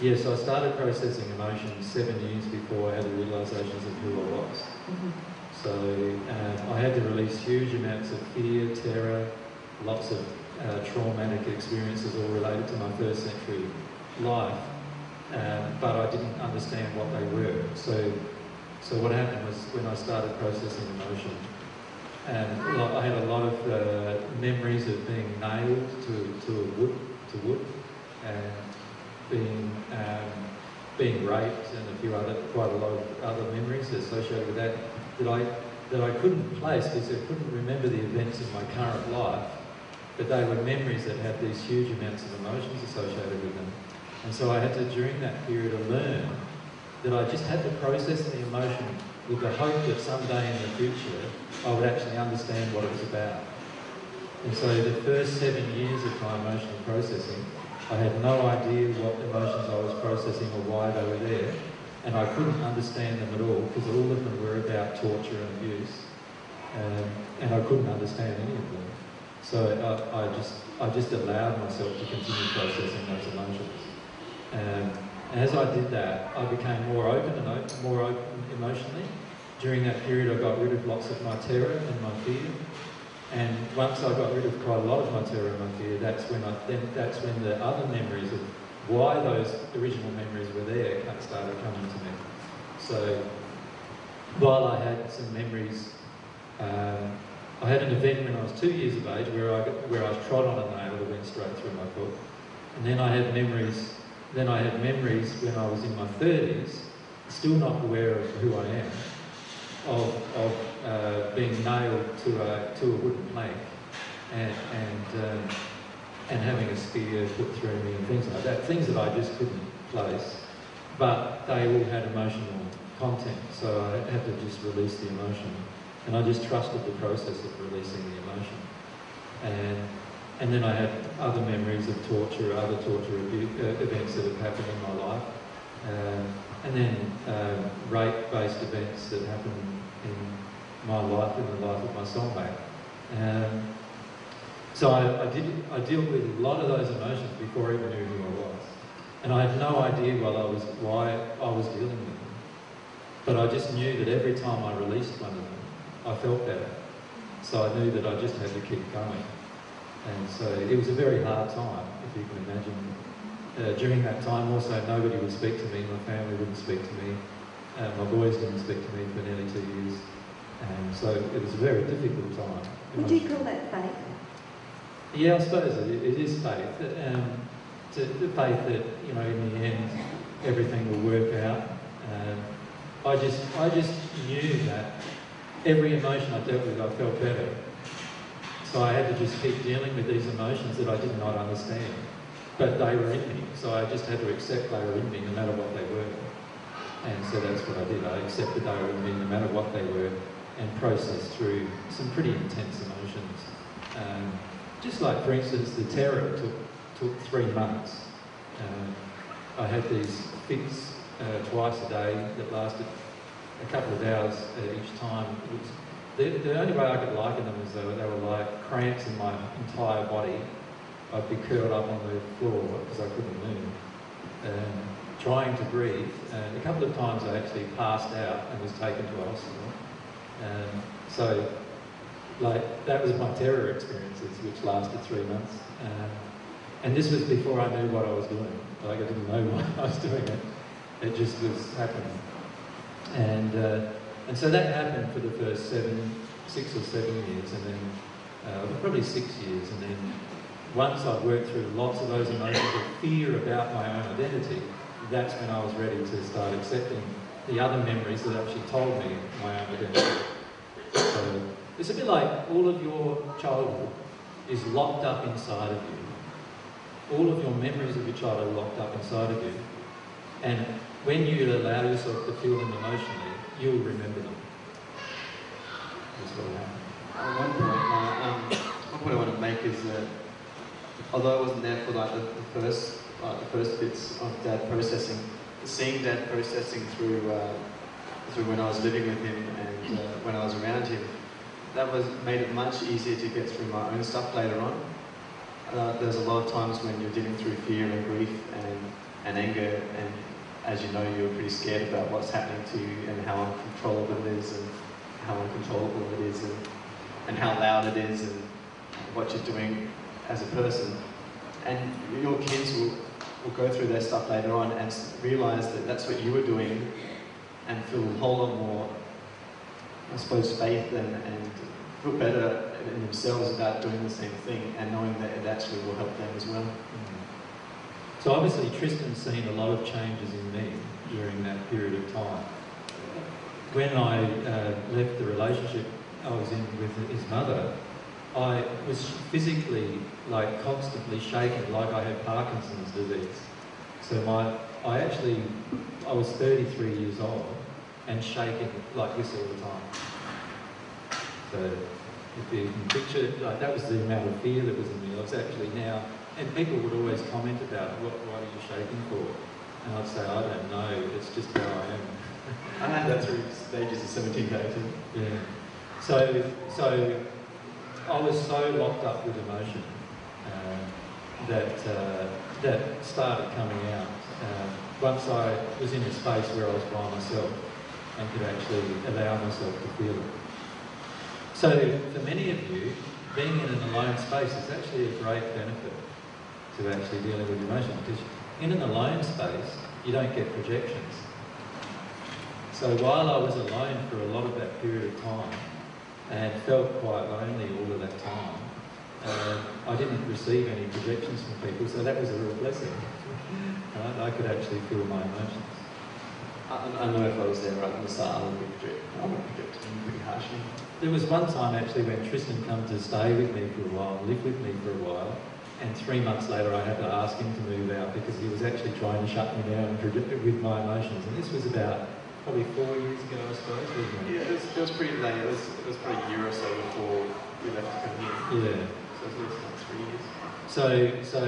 Yes, I started processing emotions seven years before I had the realisations of who I was. So um, I had to release huge amounts of fear, terror, lots of uh, traumatic experiences all related to my first century life, um, but I didn't understand what they were. So So what happened was when I started processing emotion, and I had a lot of uh, memories of being nailed to, to a wood, to wood, and being um, being raped, and a few other, quite a lot of other memories associated with that that I that I couldn't place because I couldn't remember the events of my current life, but they were memories that had these huge amounts of emotions associated with them. And so I had to, during that period, learn that I just had to process the emotion with the hope that someday in the future I would actually understand what it was about. And so the first seven years of my emotional processing, I had no idea what emotions I was processing or why they were there. And I couldn't understand them at all because all of them were about torture and abuse. Um, and I couldn't understand any of them. So I, I, just, I just allowed myself to continue processing those emotions. Um, and as I did that, I became more open and open, more open emotionally. During that period, I got rid of lots of my terror and my fear. And once I got rid of quite a lot of my terror and my fear, that's when I then that's when the other memories of why those original memories were there started coming to me. So while I had some memories, um, I had an event when I was two years of age where I where I trod on a nail that went straight through my foot, and then I had memories. Then I had memories when I was in my thirties, still not aware of who I am, of, of uh, being nailed to a, to a wooden plank and, and, um, and having a spear put through me and things like that. Things that I just couldn't place. But they all had emotional content, so I had to just release the emotion. And I just trusted the process of releasing the emotion. And, and then I had other memories of torture, other torture uh, events that have happened in my life. Uh, and then um, rape-based events that happened in my life and the life of my soulmate. Um, so I, I, did, I dealt with a lot of those emotions before I even knew who I was. And I had no idea while I was, why I was dealing with them. But I just knew that every time I released one of them, I felt better. So I knew that I just had to keep going. And so it was a very hard time, if you can imagine uh, during that time also nobody would speak to me, my family wouldn't speak to me, uh, my boys didn't speak to me for nearly two years. And so it was a very difficult time. Would you call that faith? Yeah, I suppose it, it is faith. Um, to, the faith that, you know, in the end, everything will work out. Um, I just, I just knew that every emotion I dealt with, I felt better. So I had to just keep dealing with these emotions that I did not understand but they were in me, so I just had to accept they were in me no matter what they were. And so that's what I did. I accepted they were in me no matter what they were and processed through some pretty intense emotions. Um, just like, for instance, the terror took, took three months. Um, I had these fits uh, twice a day that lasted a couple of hours each time. Was, the, the, only way I could liken them is were, they were like cramps in my entire body I'd be curled up on the floor because I couldn't move, and trying to breathe. And a couple of times I actually passed out and was taken to a hospital. And so, like, that was my terror experiences, which lasted three months. And this was before I knew what I was doing. Like, I didn't know *laughs* why I was doing it. It just was happening. And, uh, and so that happened for the first seven, six or seven years, and then uh, probably six years, and then once I'd worked through lots of those emotions of fear about my own identity, that's when I was ready to start accepting the other memories that actually told me my own identity. So it's a bit like all of your childhood is locked up inside of you. All of your memories of your childhood are locked up inside of you. And when you allow yourself to feel them emotionally, you'll remember them. That's what will happen. one point, uh, um, one point I want to make is that although I wasn't there for like the, the first like the first bits of Dad processing, seeing Dad processing through uh, through when I was living with him and uh, when I was around him, that was made it much easier to get through my own stuff later on. Uh, there's a lot of times when you're dealing through fear and grief and, and anger, and as you know, you're pretty scared about what's happening to you and how uncontrollable it is, and how uncontrollable it is, and, and how loud it is, and what you're doing as a person. And your kids will, will go through their stuff later on and realize that that's what you were doing and feel a whole lot more, I suppose, faith and, and feel better in themselves about doing the same thing and knowing that it actually will help them as well. So obviously Tristan's seen a lot of changes in me during that period of time. When I uh, left the relationship I was in with his mother, I was physically like constantly shaken, like I had Parkinson's disease. So my, I actually, I was 33 years old and shaking like this all the time. So if you can picture, like that was the amount of fear that was in me. I was actually now, and people would always comment about, what, what are you shaking for? And I'd say, I don't know, it's just how I am. I had that through stages of 17 to 18. Yeah. So, so I was so locked up with emotion uh, that uh, that started coming out uh, once I was in a space where I was by myself and could actually allow myself to feel it. So, for many of you, being in an alone space is actually a great benefit to actually dealing with emotion because in an alone space, you don't get projections. So while I was alone for a lot of that period of time and felt quite lonely all of that time, uh, I didn't receive any projections from people, so that was a real blessing. Right? I could actually feel my emotions. I, I know if I was there right at the start, I would be project, I would project pretty harshly. There was one time actually when Tristan came to stay with me for a while, live with me for a while, and three months later I had to ask him to move out because he was actually trying to shut me down with my emotions. And this was about probably four years ago, I suppose, wasn't it? Yeah, it was, it was pretty late. It was, it was probably a year or so before we left to come here. Yeah. So it was like three years. So, so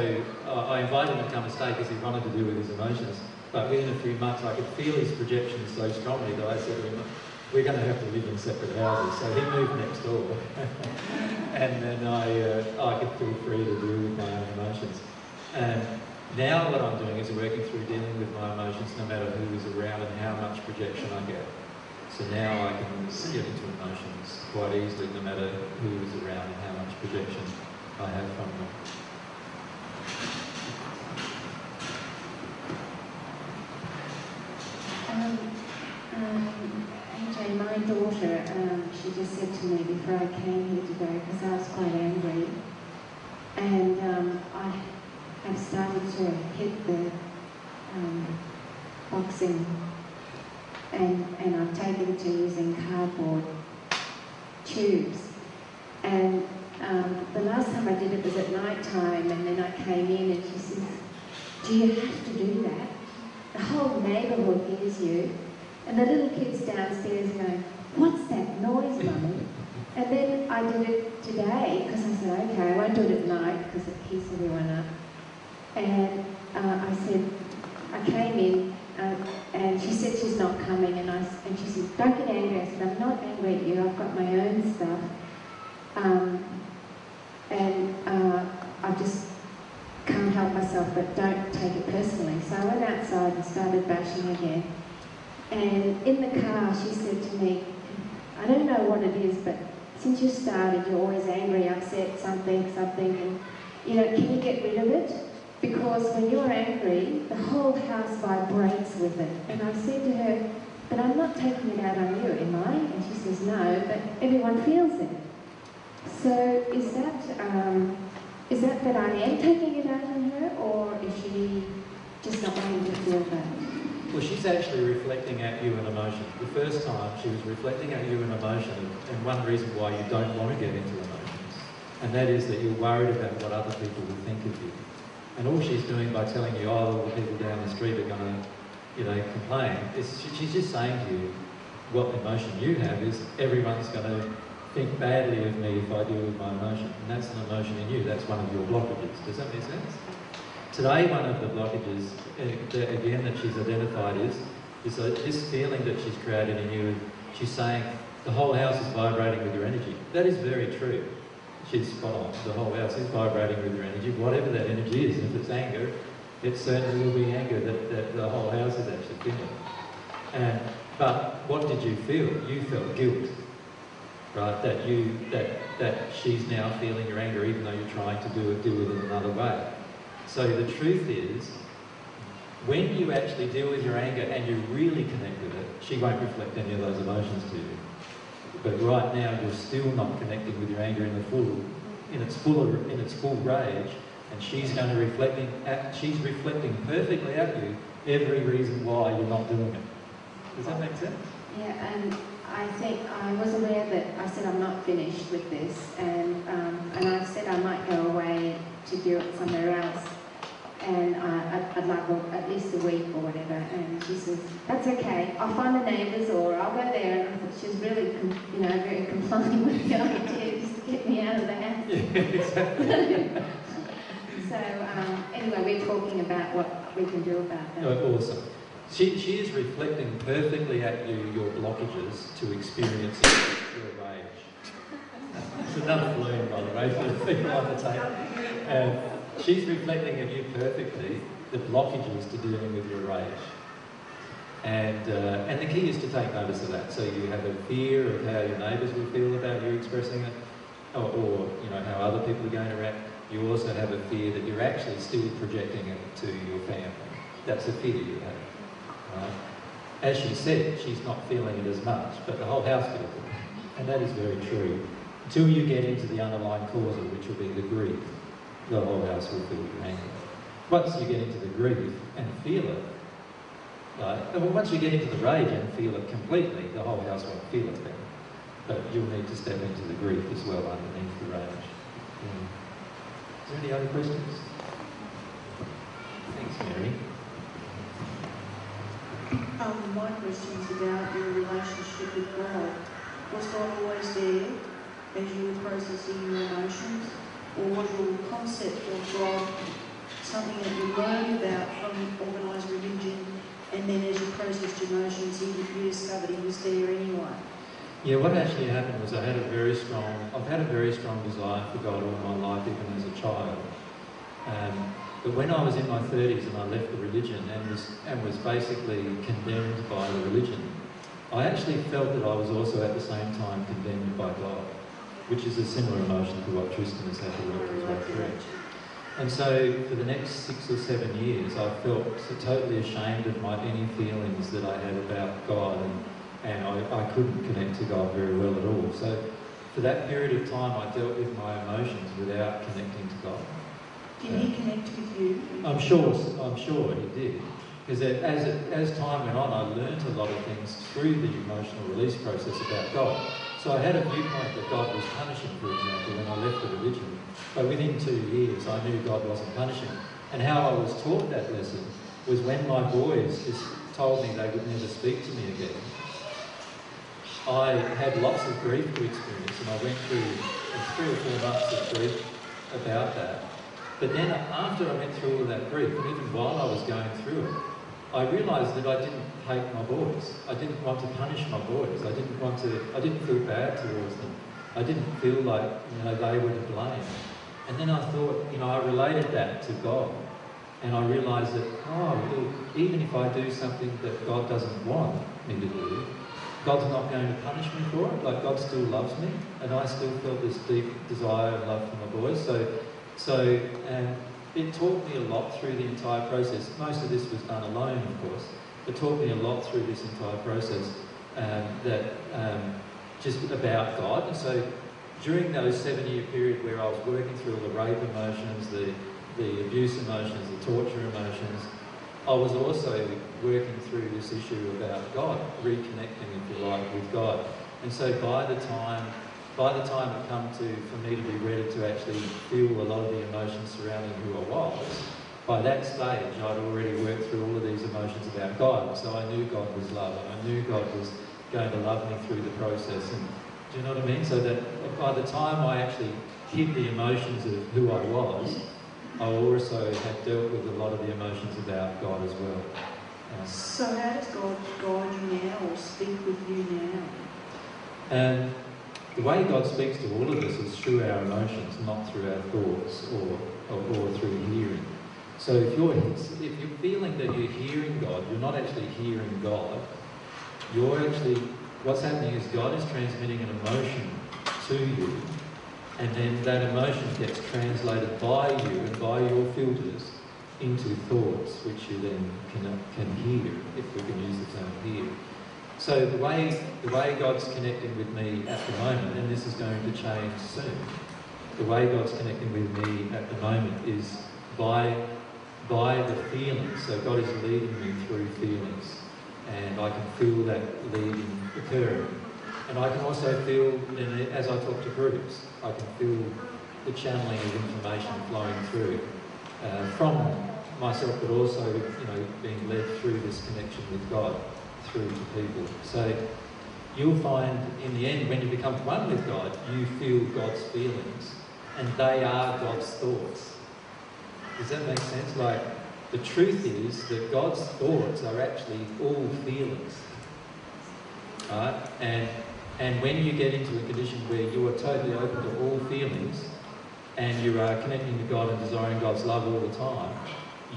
uh, I invited him to come and stay because he wanted to deal with his emotions. But within a few months, I could feel his projections so strongly that I said to him, we're going to have to live in separate houses. So he moved next door. *laughs* and then I, uh, I could feel free to deal with my own emotions. And now what I'm doing is working through dealing with my emotions no matter who is around and how much projection I get. So now I can get into emotions quite easily no matter who is around and how much projection I have from them. Um, um, AJ, my daughter, um, she just said to me before I came here today, because I was quite angry, and um, I have started to hit the um, boxing, and, and I've taken to using cardboard tubes. And um, the last time I did it was at night time, and then I came in, and she says, Do you have to do that? The whole neighbourhood hears you. And the little kids downstairs going, What's that noise, Mummy? And then I did it today because I said, Okay, I won't do it at night because it keeps everyone up. And uh, I said, I came in uh, and she said she's not coming. And, I, and she said, Don't get angry. I said, I'm not angry at you. I've got my own stuff. Um, and uh, I just can't help myself, but don't take it personally. So I went outside and started bashing again. And in the car, she said to me, I don't know what it is, but since you started, you're always angry, upset, something, something, and you know, can you get rid of it? Because when you're angry, the whole house vibrates with it. And I said to her, but I'm not taking it out on you, am I? And she says, no, but everyone feels it. So is that um, is that that I am taking it out on her, or is she just not wanting to feel that? Well, she's actually reflecting at you an emotion. The first time she was reflecting at you an emotion, and one reason why you don't want to get into emotions, and that is that you're worried about what other people will think of you. And all she's doing by telling you, oh, all the people down the street are going to, you know, complain, is she, she's just saying to you, what emotion you have is everyone's going to think badly of me if I deal with my emotion. And that's an emotion in you. That's one of your blockages. Does that make sense? Today, one of the blockages, uh, again, that she's identified is, is this feeling that she's created in you. She's saying the whole house is vibrating with your energy. That is very true. She's spot on. The whole house is vibrating with your energy, whatever that energy is. If it's anger, it certainly will be anger that, that the whole house is actually feeling. And, but what did you feel? You felt guilt right? That you that that she's now feeling your anger, even though you're trying to do it, with it another way. So the truth is, When you actually deal with your anger and you really connect with it, she won't reflect any of those emotions to you. But right now, you're still not connecting with your anger in the full, in its full, in its full rage, and she's going to reflecting, at, she's reflecting perfectly at you every reason why you're not doing it. Does that make sense? Yeah, and I think I was aware that I said I'm not finished with this, and um, and I said I might go away to do it somewhere else, and I, I'd, I'd like a- at least a week or whatever. And she says that's okay. I'll find the neighbours or I'll go there. And I thought she was really, com- you know, very complying *laughs* with the idea just to get me out of the house. Yeah, exactly. *laughs* So um, anyway, we're talking about what we can do about that. Oh, Awesome. She, she is reflecting perfectly at you your blockages to experience your rage. *laughs* It's another balloon, by the way, for the people on the table. And she's reflecting at you perfectly the blockages to dealing with your rage. And, uh, and the key is to take notice of that. So you have a fear of how your neighbours will feel about you expressing it, or, or you know how other people are going to react. You also have a fear that you're actually still projecting it to your family. That's a fear you have. Right? As she said, she's not feeling it as much, but the whole house feels it. And that is very true. Until you get into the underlying cause of which will be the grief, the whole house will feel anger. Once you get into the grief and feel it, right? Well, once you get into the rage and feel it completely, the whole house won't feel it then. But you'll need to step into the grief as well underneath the rage. Is there any other questions? Thanks, Mary. Um, my is about your relationship with God. Was God always there as you were processing your emotions? Or was your concept of God something that you learned about from organised religion and then as you process your emotions you, you discovered he was there anyway? Yeah, what actually happened was I had a very strong, I've had a very strong desire for God all my life, even as a child. Um, but when I was in my 30s and I left the religion and was, and was basically condemned by the religion, I actually felt that I was also at the same time condemned by God, which is a similar emotion to what Tristan has had to work his way through. And so for the next six or seven years, I felt so totally ashamed of my any feelings that I had about God and, and I, I couldn't connect to God very well at all. So for that period of time, I dealt with my emotions without connecting to God. Did he connect with you? I'm sure, I'm sure he did. Because as, it, as time went on, I learnt a lot of things through the emotional release process about God. So I had a viewpoint that God was punishing, for example, when I left the religion. But within two years, I knew God wasn't punishing. And how I was taught that lesson was when my boys just told me they would never speak to me again. I had lots of grief to experience, and I went through three or four months of grief about that. But then after I went through all that grief, and even while I was going through it, I realised that I didn't hate my boys. I didn't want to punish my boys. I didn't want to. I didn't feel bad towards them. I didn't feel like you know they were to blame. And then I thought, you know, I related that to God, and I realised that oh, well, even if I do something that God doesn't want me to do, God's not going to punish me for it. Like God still loves me, and I still felt this deep desire and love for my boys. So so um, it taught me a lot through the entire process. Most of this was done alone, of course. It taught me a lot through this entire process um, that um, just about God. And so during those seven-year period where I was working through all the rape emotions, the the abuse emotions, the torture emotions, I was also working through this issue about God, reconnecting, if you like, with God. And so by the time by the time it come to for me to be ready to actually feel a lot of the emotions surrounding who I was, by that stage I'd already worked through all of these emotions about God. So I knew God was love and I knew God was going to love me through the process. And do you know what I mean? So that by the time I actually hit the emotions of who I was, I also had dealt with a lot of the emotions about God as well. Um, So how does God guide you now or speak with you now? And the way God speaks to all of us is through our emotions, not through our thoughts or, or, or through hearing. So if you're, if you're feeling that you're hearing God, you're not actually hearing God. You're actually, what's happening is God is transmitting an emotion to you, and then that emotion gets translated by you and by your filters into thoughts, which you then can, can hear, if we can use the term hear. So the way, the way God's connecting with me at the moment, and this is going to change soon, the way God's connecting with me at the moment is by, by the feelings. So God is leading me through feelings, and I can feel that leading occurring. And I can also feel, as I talk to groups, I can feel the channeling of information flowing through uh, from myself, but also, you know, being led through this connection with God through to people. So you'll find in the end, when you become one with God, you feel God's feelings, and they are God's thoughts. Does that make sense? Like, the truth is that God's thoughts are actually all feelings. Right? And and when you get into a condition where you are totally open to all feelings and you are connecting to God and desiring God's love all the time,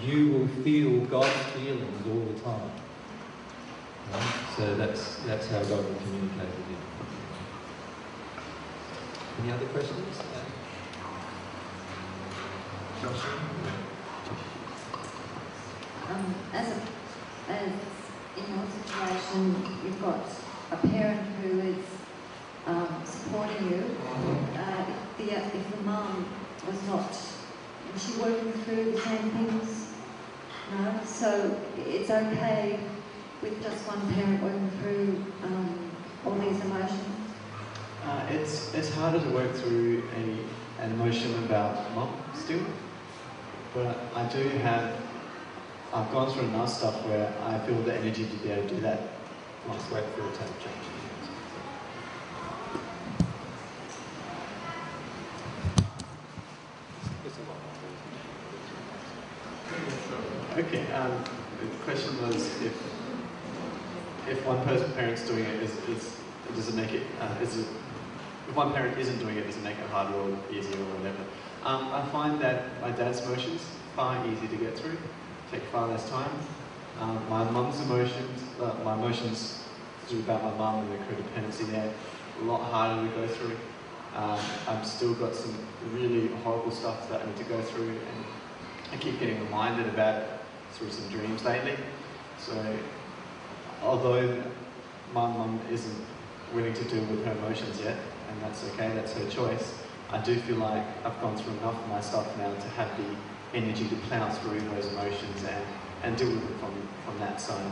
you will feel God's feelings all the time. So that's, that's how God will communicate with you. Any other questions? Um, as, a, as in your situation, you've got a parent who is um, supporting you. Uh, if the if the mum was not, was she working through the same things? No. So it's okay with just one parent working through um, all these emotions. Uh, it's it's harder to work through a, an emotion about mum still, but I do have. I've gone through enough stuff where I feel the energy to be able to do that. Just wait for a tape change. Okay. Um, the question was if if one person parent's doing it, is, is does it make it uh, is it if one parent isn't doing it, does it make it harder or easier or whatever? Um, I find that my dad's emotions far easier to get through, take far less time. Um, my mum's emotions, uh, my emotions about my mum and the codependency there, a lot harder to go through. Um, I've still got some really horrible stuff that I need to go through, and I keep getting reminded about it through some dreams lately. So, although my mum isn't willing to deal with her emotions yet, and that's okay, that's her choice, I do feel like I've gone through enough of my stuff now to have the energy to plow through those emotions and, and deal with it from, from that side.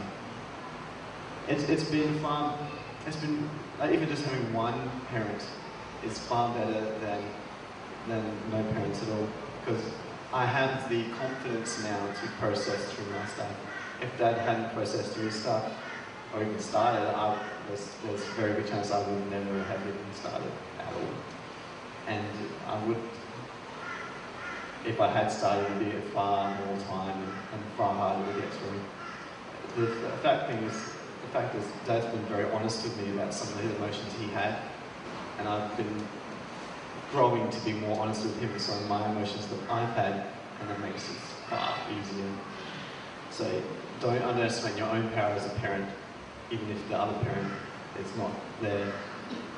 It's, it's been far, it's been, like even just having one parent is far better than, than no parents at all, because I have the confidence now to process through my stuff. If Dad hadn't processed through his stuff, or even started, I, there's, a very good chance I would never have even started at all. And I would, if I had started, it'd be far more time and, and far harder to get through. The, the fact thing is, the fact is, Dad's been very honest with me about some of the emotions he had, and I've been growing to be more honest with him with some of my emotions that I've had, and that makes it far easier. So don't underestimate your own power as a parent, even if the other parent is not there.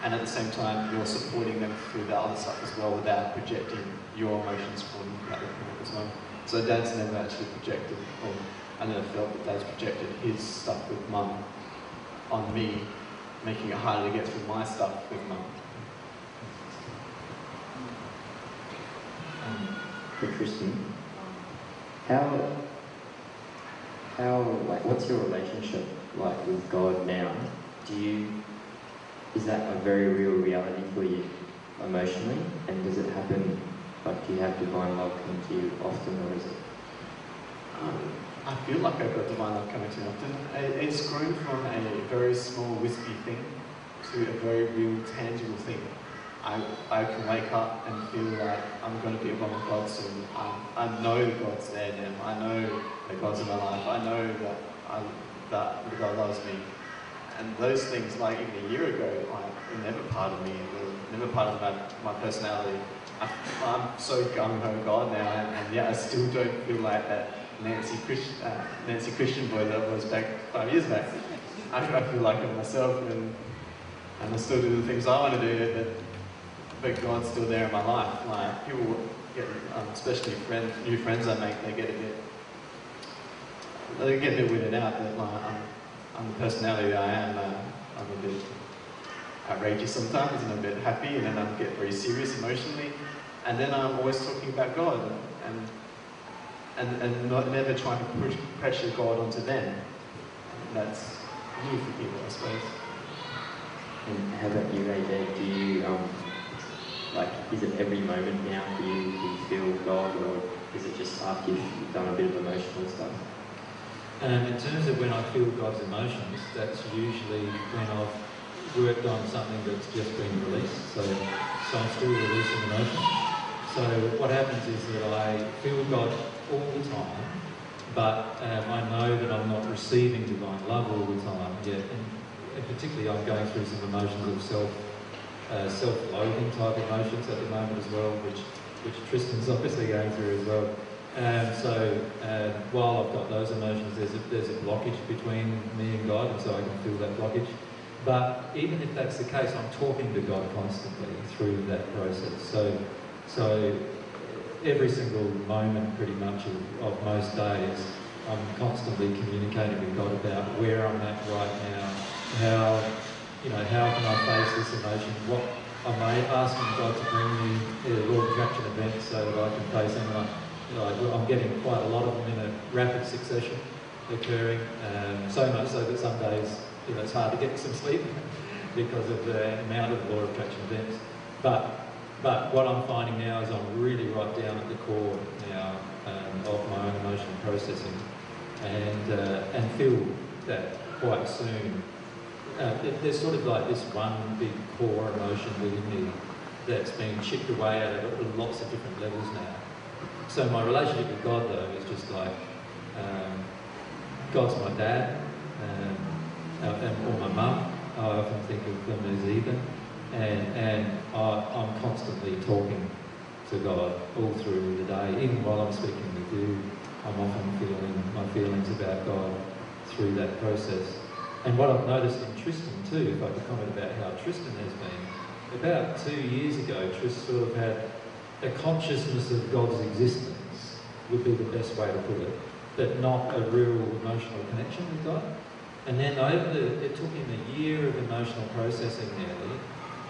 And at the same time, you're supporting them through the other stuff as well without projecting your emotions from the parent as well. So dad's never actually projected, or I never felt that dad's projected his stuff with mum on me, making it harder to get through my stuff with mum. Um, for Tristan. How, how, like, what's your relationship like with God now? Do you, is that a very real reality for you emotionally? And does it happen, like, do you have divine love come to you often, or is it? Um, I feel like I've got divine love coming to me often. It's grown from a very small, wispy thing to a very real, tangible thing. I, I can wake up and feel like I'm going to be one with God soon. I, I know God's there now. I know that God's in my life. I know that, I, that God loves me. And those things, like even a year ago, like, were never part of me. Were never part of my, my personality. I, I'm so gung ho God now, and, and yeah, I still don't feel like that Nancy, Christ, uh, Nancy Christian boy that was back five years back. I, I feel like it myself, and, and I still do the things I want to do, but, but God's still there in my life. Like people get, um, especially new friends I make, they get a bit I get a bit weirded out that my, I'm, I'm the personality that I am. Uh, I'm a bit outrageous sometimes and I'm a bit happy, and then I get very serious emotionally, and then I'm always talking about God and and and not never trying to push pressure God onto them. And that's new for people, I suppose. And how about you, AJ? Do you, um, like, is it every moment now for you, do you feel God, or is it just after you've done a bit of emotional stuff? Um, in terms of when I feel God's emotions, that's usually when I've worked on something that's just been released. So, so I'm still releasing emotion. So what happens is that I feel God all the time, but um, I know that I'm not receiving divine love all the time yet. And, and particularly, I'm going through some emotions of self, uh, self-loathing type emotions at the moment as well, which which Tristan's *laughs* obviously going through as well. Um, so uh, while I've got those emotions, there's a, there's a blockage between me and God, and so I can feel that blockage. But even if that's the case, I'm talking to God constantly through that process. So, so every single moment, pretty much of, of most days, I'm constantly communicating with God about where I'm at right now, how you know how can I face this emotion, what am I'm asking God to bring me a law of event so that I can face them. I, you know, I'm getting quite a lot of them in a rapid succession occurring, um, so much so that some days you know, it's hard to get some sleep *laughs* because of the amount of law of attraction events. But but what I'm finding now is I'm really right down at the core now um, of my own emotional processing, and uh, and feel that quite soon. Uh, there's sort of like this one big core emotion within me that's been chipped away at at lots of different levels now. So my relationship with God, though, is just like um, God's my dad, um, and, or my mum. I often think of them as even, and and I, I'm constantly talking to God all through the day, even while I'm speaking with you. I'm often feeling my feelings about God through that process. And what I've noticed in Tristan too, if I could comment about how Tristan has been, about two years ago, Tristan sort of had a consciousness of God's existence, would be the best way to put it, but not a real emotional connection with God. And then over the, it took him a year of emotional processing nearly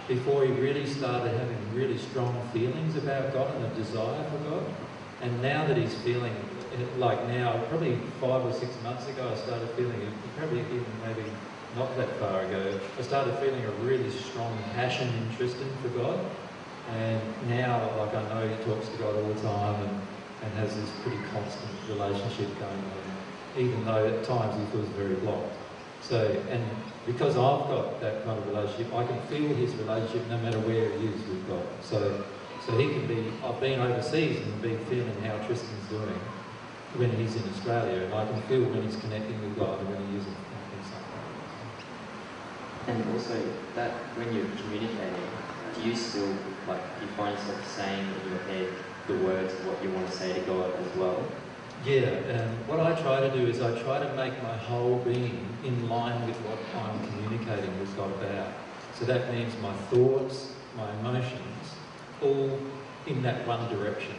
before he really started having really strong feelings about God and a desire for God. And now that he's feeling like now, probably five or six months ago, I started feeling, probably even maybe not that far ago, I started feeling a really strong passion interest in for God. And now, like I know he talks to God all the time and, and has this pretty constant relationship going on, even though at times he feels very blocked. So, and because I've got that kind of relationship, I can feel his relationship no matter where he is with God. So, so he can be, I've been overseas and been feeling how Tristan's doing when he's in Australia, and I can feel when he's connecting with God and when he isn't. And also, that when you're communicating, do you still, like, you find yourself saying in your head the words of what you want to say to God as well? Yeah, um, what I try to do is I try to make my whole being in line with what I'm communicating with God about. So that means my thoughts, my emotions, all in that one direction.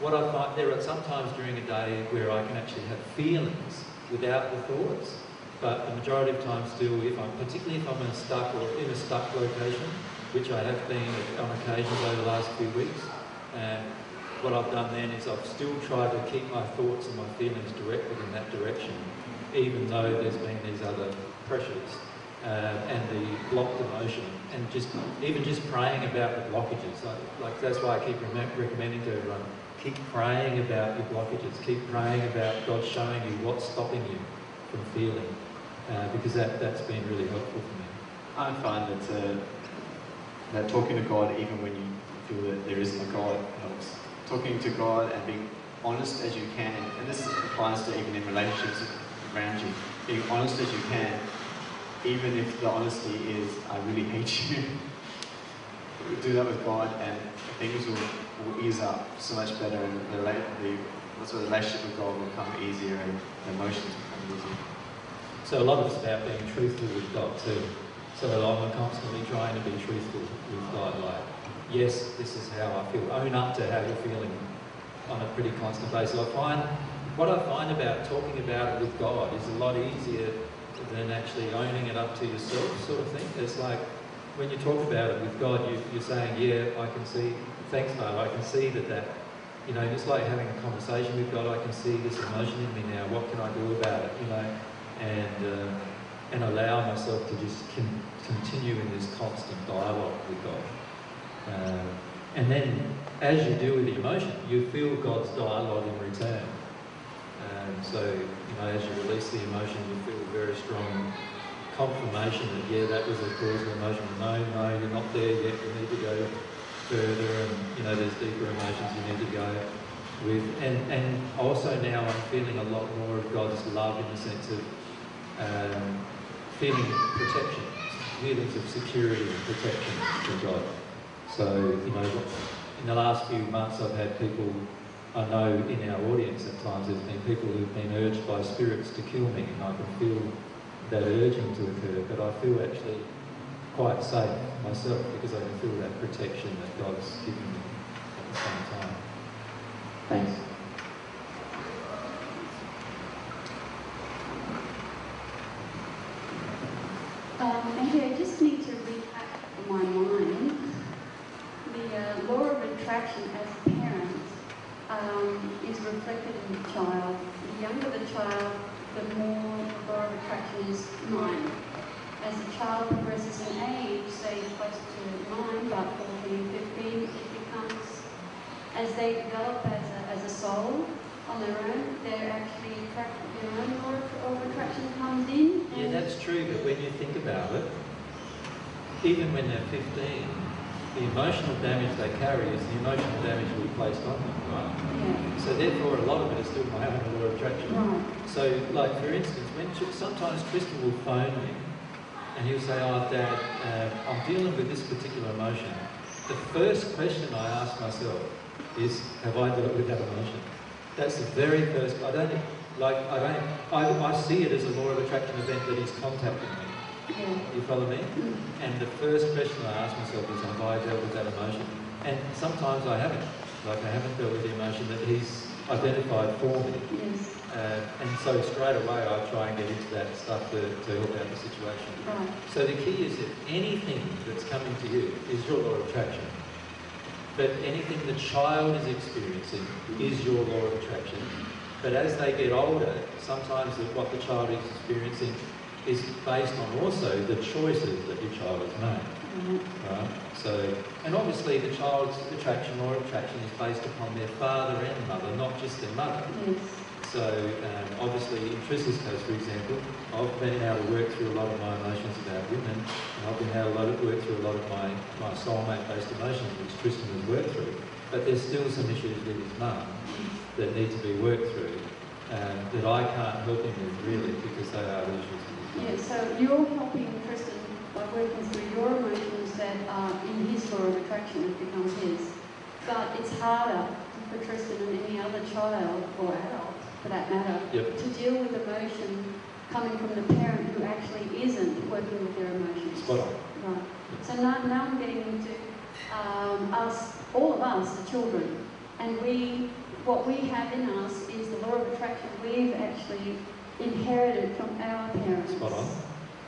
What I find there are sometimes during a day where I can actually have feelings without the thoughts, but the majority of times still, if I'm particularly if I'm in a stuck or in a stuck location, which I have been on occasions over the last few weeks. And what I've done then is I've still tried to keep my thoughts and my feelings directed in that direction, even though there's been these other pressures uh, and the blocked emotion, and just even just praying about the blockages. Like, like that's why I keep re- recommending to everyone: keep praying about your blockages, keep praying about God showing you what's stopping you from feeling, uh, because that that's been really helpful for me. I find that uh, that talking to God, even when you feel that there isn't a God, helps talking to God and being honest as you can, and this applies to even in relationships around you, being honest as you can, even if the honesty is, I really hate you. *laughs* Do that with God, and things will, will ease up so much better, and the, the, the relationship with God will come easier, and the emotions will come easier. So a lot of it's about being truthful with God too. So I'm constantly trying to be truthful with God, like yes, this is how I feel. Own up to how you're feeling on a pretty constant basis. I find what I find about talking about it with God is a lot easier than actually owning it up to yourself, sort of thing. It's like when you talk about it with God, you, you're saying, "Yeah, I can see. Thanks, Father. I can see that that." You know, it's like having a conversation with God. I can see this emotion in me now. What can I do about it? You know, and uh, and allow myself to just con- continue in this constant dialogue with God. Uh, and then, as you deal with the emotion, you feel God's dialogue in return. Um, so, you know, as you release the emotion, you feel a very strong confirmation that, yeah, that was a causal emotion. No, no, you're not there yet. You need to go further, and you know, there's deeper emotions you need to go with. And and also now I'm feeling a lot more of God's love in the sense of um, feeling protection, feelings of security and protection from God. So, you know, in the last few months I've had people, I know in our audience at times there's been people who've been urged by spirits to kill me and I can feel that urging to occur, but I feel actually quite safe myself because I can feel that protection that God's given me at the same time. Thanks. Um, Andrew, I just need to recap in my mind the uh, law of attraction as parents um, is reflected in the child. The younger the child, the more the law of attraction is mine. As the child progresses in age, say close to 9, about 14, 15, it becomes, as they develop as a, as a soul on their own, they're actually attracted, their own law of- of attraction comes in. Yeah, and- that's true, but when you think about it, even when they're 15, the emotional damage they carry is the emotional damage we placed on them, right? Yeah, So therefore, a lot of it is still my own law of attraction. right. So, like for instance, when Tr- sometimes Tristan will phone me and he'll say, "Oh, Dad, uh, I'm dealing with this particular emotion." The first question I ask myself is, "Have I dealt with that emotion?" That's the very first. I don't like. I don't. I, I see it as a law of attraction event that he's contacting me. Yeah. You follow me? Mm. And the first question I ask myself is, have I dealt with that emotion? And sometimes I haven't. Like I haven't dealt with the emotion that he's identified for me. Yes, Uh, and so straight away I try and get into that stuff to, to help out the situation. right. So the key is that anything that's coming to you is your law of attraction. But anything the child is experiencing is your law of attraction. But as they get older, sometimes what the child is experiencing is based on also the choices that your child has made. Right. Right? So, and obviously the child's attraction or attraction is based upon their father and mother, not just their mother. Yes. So, um, obviously, in Trish's case, for example, I've been able to work through a lot of my emotions about women, and I've been able to work through a lot of my, my soulmate-based emotions, which Tristan has worked through. But there's still some issues with his mum that need to be worked through um, that I can't help him with, really, because they are issues. Yeah, so you're helping Tristan by working through your emotions that are in his law of attraction, it becomes his. But it's harder for Tristan and any other child or adult, for that matter, Yep. to deal with emotion coming from the parent who actually isn't working with their emotions. Spot on. Right. So now, now I'm getting into um, us, all of us, the children, and we, what we have in us is the law of attraction we've actually inherited from our parents. Spot on.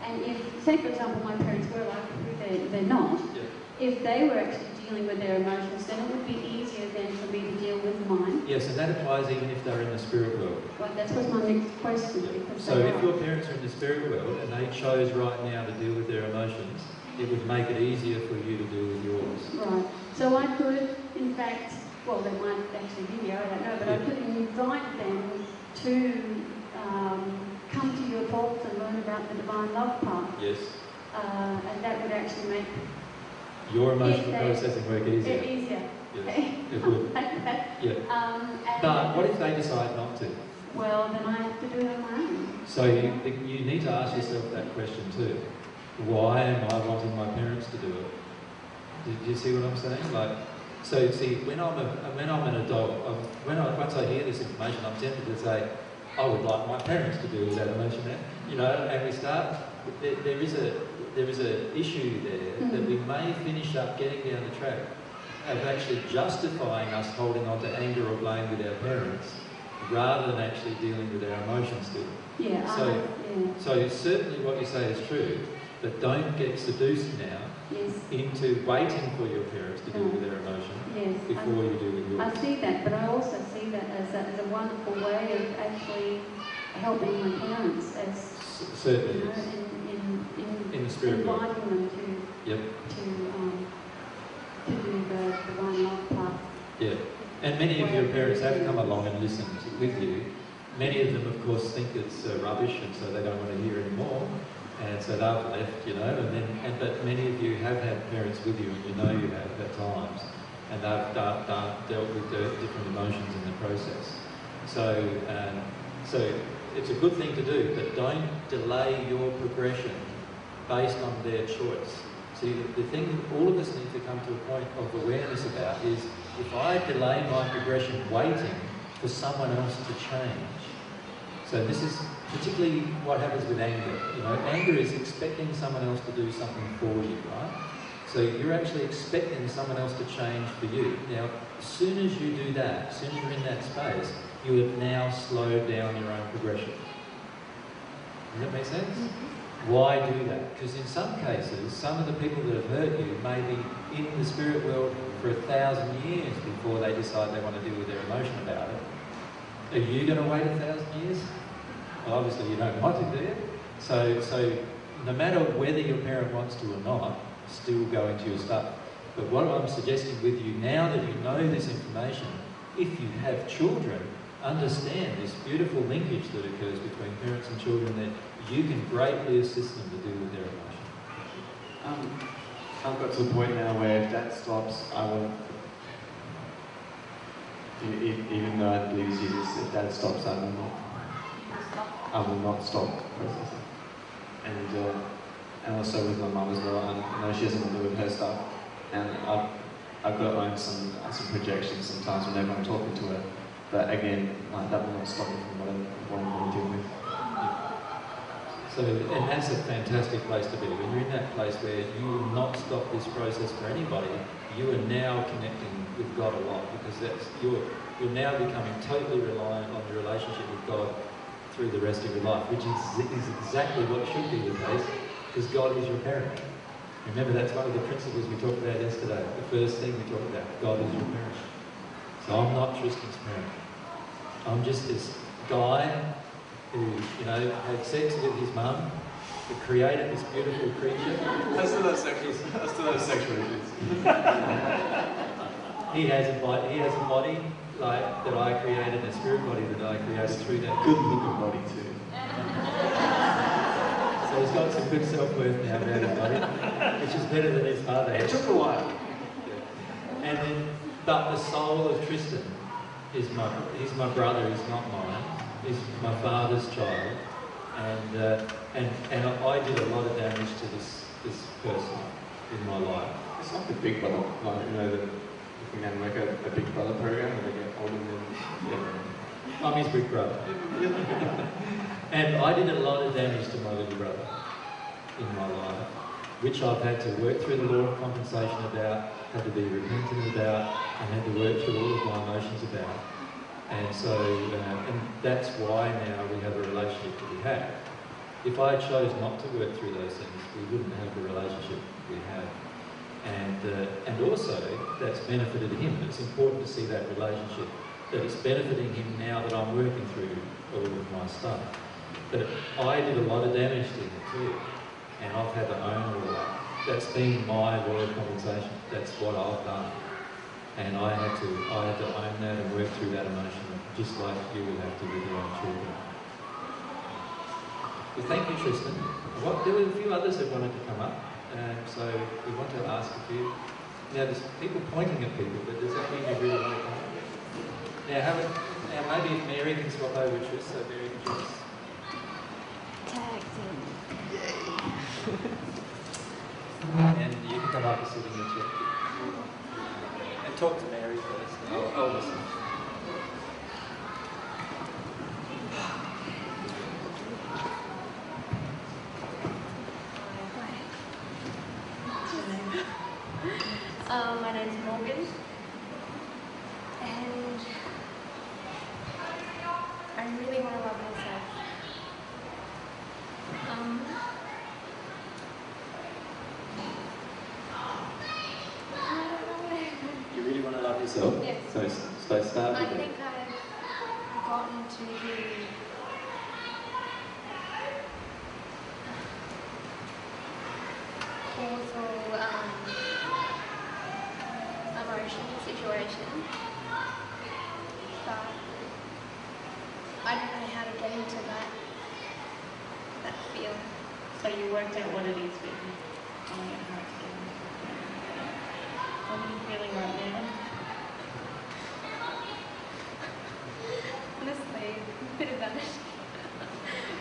And if, say for example, my parents were like who they, they're not, Yeah. if they were actually dealing with their emotions, then it would be easier then for me to deal with mine. Yes, and that applies even if they're in the spirit world. Well, that was my next question because So if are. your parents are in the spirit world and they chose right now to deal with their emotions, it would make it easier for you to deal with yours. Right. So I could, in fact, well, they might actually be here, I don't know, but I could invite them to um, come to your talk and learn about the divine love part. Yes. Uh, and that would actually make Your emotional If processing work it easier. easier. Yes, it would. *laughs* Yeah. um, But what if they decide not to? Well, then I have to do it on my own. So you, you need to ask yourself that question too. Why am I wanting my parents to do it? Do, do you see what I'm saying? Like, so see, when I'm a, when I'm an adult, I'm, when I, once I hear this information, I'm tempted to say, I would like my parents to with that emotion. You know, and we start. There, there is a there is an issue there that hmm. we may finish up getting down the track of actually justifying us holding on to anger or blame with our parents rather than actually dealing with our emotions still. Yeah, I, So- yeah, So certainly what you say is true, but don't get seduced now yes, into waiting for your parents to deal hmm. with their emotion yes. I- before you deal with yours. I see that, but I also see that as a, as a wonderful way of actually helping my parents, as S- you Certainly know. In, the spirit world. inviting them to Yep. to um, to do the, the one love. Yeah. And many of your parents have come along and listened with you. Many of them, of course, think it's uh, rubbish and so they don't want to hear anymore. And so they've left, you know, and then, and, but many of you have had parents with you and you know you have at times. And they've dealt with different emotions in the process. So, um, so it's a good thing to do, but don't delay your progression based on their choice. See, the, the thing that all of us need to come to a point of awareness about is if I delay my progression waiting for someone else to change. So this is particularly what happens with anger. You know, anger is expecting someone else to do something for you, right? So you're actually expecting someone else to change for you. Now, as soon as you do that, as soon as you're in that space, you have now slowed down your own progression. Does that make sense? Mm-hmm. Why do that? Because in some cases, some of the people that have hurt you may be in the spirit world for a thousand years before they decide they want to deal with their emotion about it. Are you going to wait a thousand years? Well, obviously you don't want to, do you? So, so no matter whether your parent wants to or not, still go into your stuff. But what I'm suggesting with you now that you know this information, if you have children, understand this beautiful linkage that occurs between parents and children that you can greatly assist them to deal with their emotion. Um, I've got to the point now where if that stops, I will. Even though I believe Jesus, if that stops, I will not. I will not stop processing. And uh, and also with my mum as well. I know she doesn't want to do with her stuff, and I've I've got own some some projections sometimes whenever I'm talking to her. But again, like, that will not stop me from what I'm, what I'm with. So, and that's a fantastic place to be. When you're in that place where you will not stop this process for anybody, you are now connecting with God a lot because that's you're you're now becoming totally reliant on your relationship with God through the rest of your life, which is, is exactly what should be the case because God is your parent. Remember, that's one of the principles we talked about yesterday. The first thing we talked about, God is your parent. So I'm not Tristan's parent. I'm just this guy who, you know, had sex with his mum, who created this beautiful creature. I still have sexual, I still have sexual issues. *laughs* He has a body, he has a body like that I created, a spirit body that I created through that. Good looking body too. So he's got some good self-worth now about his body, which is better than his father It took a while. And then, but the soul of Tristan is my, he's my brother, he's not mine. He's my father's child. And, uh, and, and I did a lot of damage to this, this person in my life. It's like the Big Brother, like, you know, the, if we can make a, a Big Brother program where they get older than, yeah. I'm big brother. *laughs* and I did a lot of damage to my little brother in my life, which I've had to work through the law of compensation about, had to be repentant about, and had to work through all of my emotions about. And so, uh, and that's why now we have a relationship that we have. If I chose not to work through those things, we wouldn't have the relationship we have. And, uh, and also, that's benefited him. It's important to see that relationship, that it's benefiting him now that I'm working through all of my stuff. But I did a lot of damage to him too, and I've had to own all that. That's been my of compensation. That's what I've done. And I had to, I had to own that and work through that emotion, just like you would have to with your own children. Well, thank you, Tristan. What, there were a few others that wanted to come up, um, so we want to ask a few. Now, there's people pointing at people, but does that mean you really want to come up? Now, have it, now maybe if Mary can swap over Tris, so Mary can just... And you can come up and sit in the chair. Talk to Mary first listen. Um, my name's Morgan, and itself. Yes. So, so start I with it. think I've gotten to the causal um, emotion situation, but I don't know how to get into that that feeling. So you worked out what it is, but you finding it hard to get into it. What are you feeling right now? Honestly, a bit of that.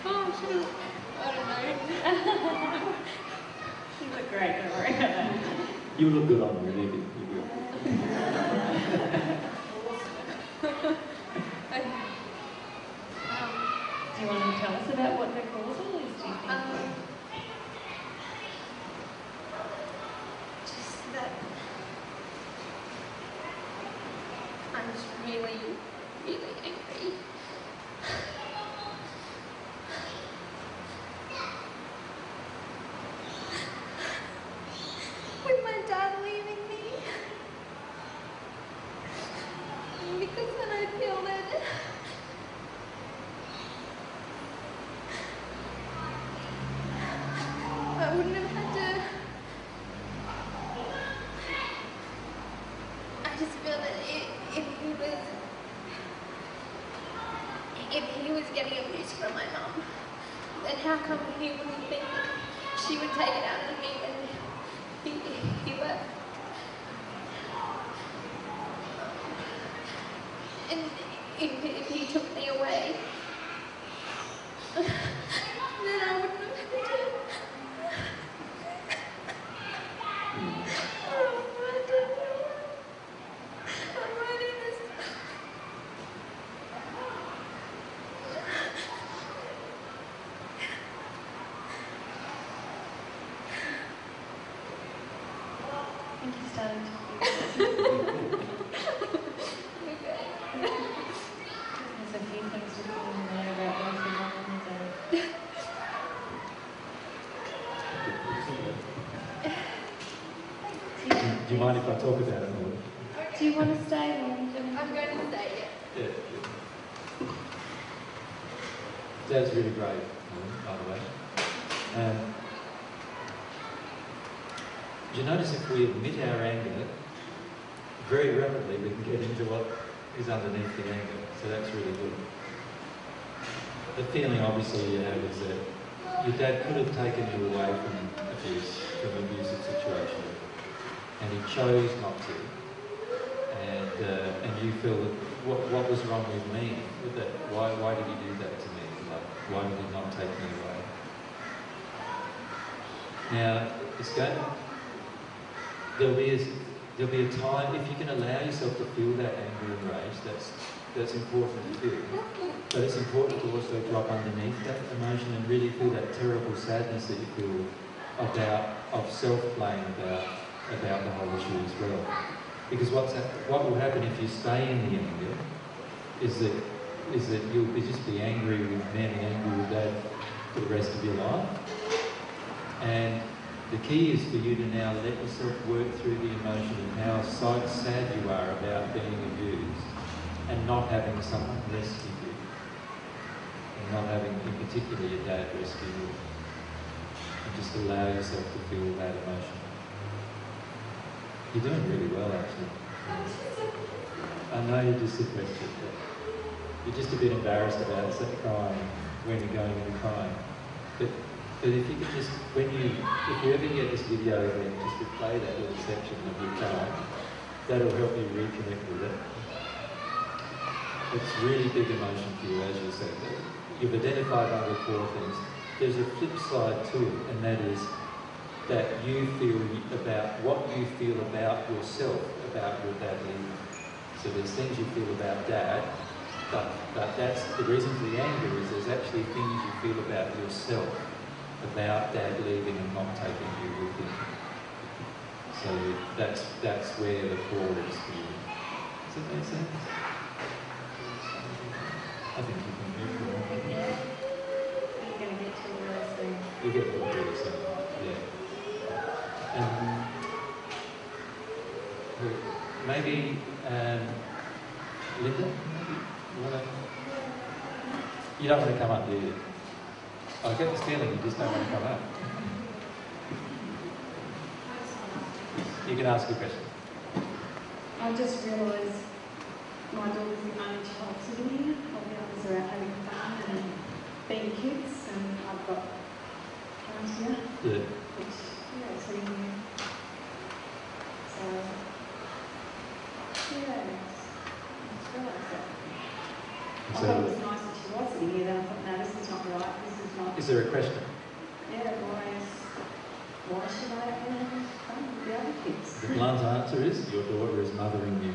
oh, I should have. I don't know. You look great, don't worry about that. You look good on really good. You will. um, Do you want to tell us about what the causal is, do you think? Um, just that I'm just really, really angry. With my dad leaving me. Because then I feel that I wouldn't have had to. I just feel that if, if he was, if he was getting abuse from my mum, then how come he wouldn't think that she would take it out on me when he, he left? And if, if he took me away, then I wouldn't have had to. I'm writing this. I think you're starting to feel Okay. There's a few things to feel in there about both your mum and your dad. Do you, do you mind if I talk about it more? Do you want to stay or are you going I'm going to stay. Yeah. yeah. Dad's really great, by the way. Um, do you notice if we admit our anger, very rapidly we can get into what is underneath the anger. So that's really good. The feeling obviously you have is that your dad could have taken you away from abuse, from an abusive situation, and he chose not to and uh, and you feel that what, what was wrong with me? With that, why why did he do that to me? Like, why did he not take me away? Now it's going. There'll be a, there'll be a time if you can allow yourself to feel that anger and rage. That's that's important to feel. But it's important to also drop underneath that emotion and really feel that terrible sadness that you feel about of self-blame about about the whole issue as well. Because what's what will happen if you stay in the anger is that is that you'll be just be angry with men and angry with dad for the rest of your life. And the key is for you to now let yourself work through the emotion and how so sad you are about being abused and not having someone rescue you. And not having, in particular, your dad rescue you. And just allow yourself to feel that emotion. You're doing really well, actually. I know you're suppressed but you're just a bit embarrassed about crying when you're going into crying. But, but if you could just, when you, if you ever get this video again, just replay that little section of your crying, that'll help you reconnect with it. It's really big emotion for you, as you said. You've identified of four things. There's a flip side to it, and that is that you feel about what you feel about yourself, about your dad leaving. So there's things you feel about dad, but, but that's the reason for the anger is there's actually things you feel about yourself, about dad leaving and not taking you with him. So that's that's where the core is for you. Does that make sense? I think you can move forward. Yeah. You're going to get to it soon. You get maybe And Linda, you want to? You don't want to come up, do you? I get the feeling you just don't want to come up. You can ask a question. I just realised my daughter's the only child sitting here. All the others are out having fun and being kids, and I've got friends here, The, which, yeah, sitting here. So, yeah, it's, I just realised that. I thought it so, was nice that she was sitting here, then I thought, no, this is not right, this is not, is there a question? yeah, why is, why should I have fun with the other kids? The blunt answer is your daughter is mothering you.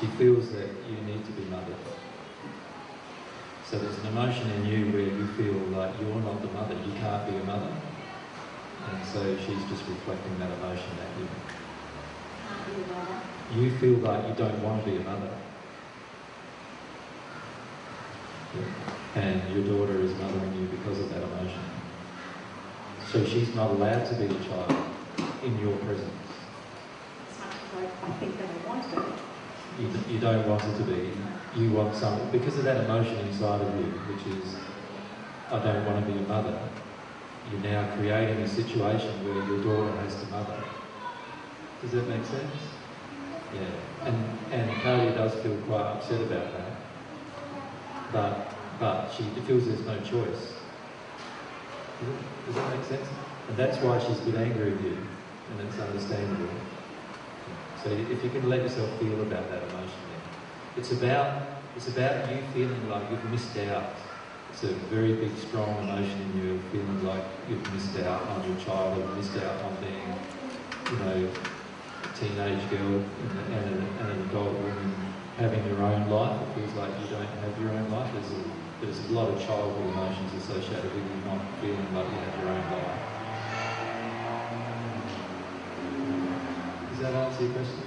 She feels that you need to be mothered. So there's an emotion in you where you feel like you're not the mother, you can't be a mother. And so she's just reflecting that emotion at you. Can't be a mother. You feel like you don't want to be a mother. And your daughter is mothering you because of that emotion. So she's not allowed to be a child in your presence. As much as I, I think that I want to be. You, you don't want it to be. You want something because of that emotion inside of you, which is, I don't want to be a mother. You're now creating a situation where your daughter has to mother. Does that make sense? Yeah. And and Cody does feel quite upset about that. But but she feels there's no choice. Does, it, does that make sense? And that's why she's bit angry with you, and it's understandable. So if you can let yourself feel about that emotion, then it's about it's about you feeling like you've missed out. It's a very big, strong emotion in you, feeling like you've missed out on your childhood, missed out on being, you know, teenage girl and, an, and an adult woman having your own life. It feels like you don't have your own life. There's a, there's a lot of childhood emotions associated with you not feeling like you have your own life. Does that answer your question?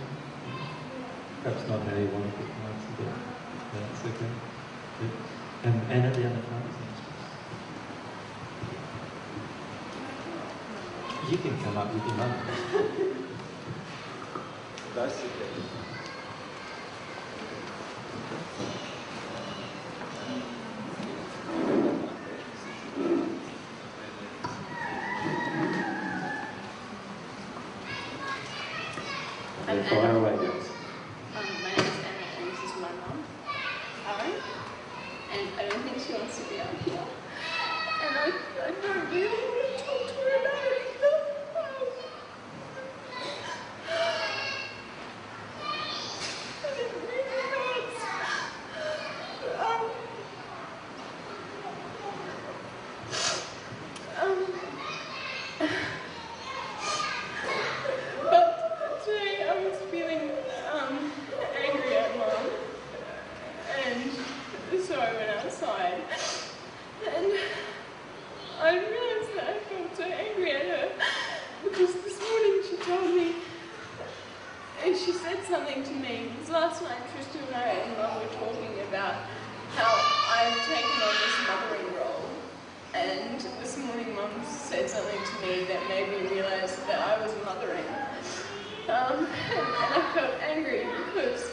Perhaps not how you want to put the answer, but that's okay. Good. And Anna, the other front. You can come up with your mum. *laughs* That's okay. Okay, fire away, girls. Um, my name is Anna, and this is my mum, Aaron. And I don't think she wants to be out here. And I, I don't really want to talk to her about it either. And it really hurts. Um, um, but today I was feeling um, angry at mom, and so I went outside, and I realized that I felt so angry at her because this morning she told me, and she said something to me. Because last night Tristan and I and mom were talking about how I've taken on this mothering role. And this morning, Mum said something to me that made me realise that I was mothering. Um, and, *laughs* and I felt angry because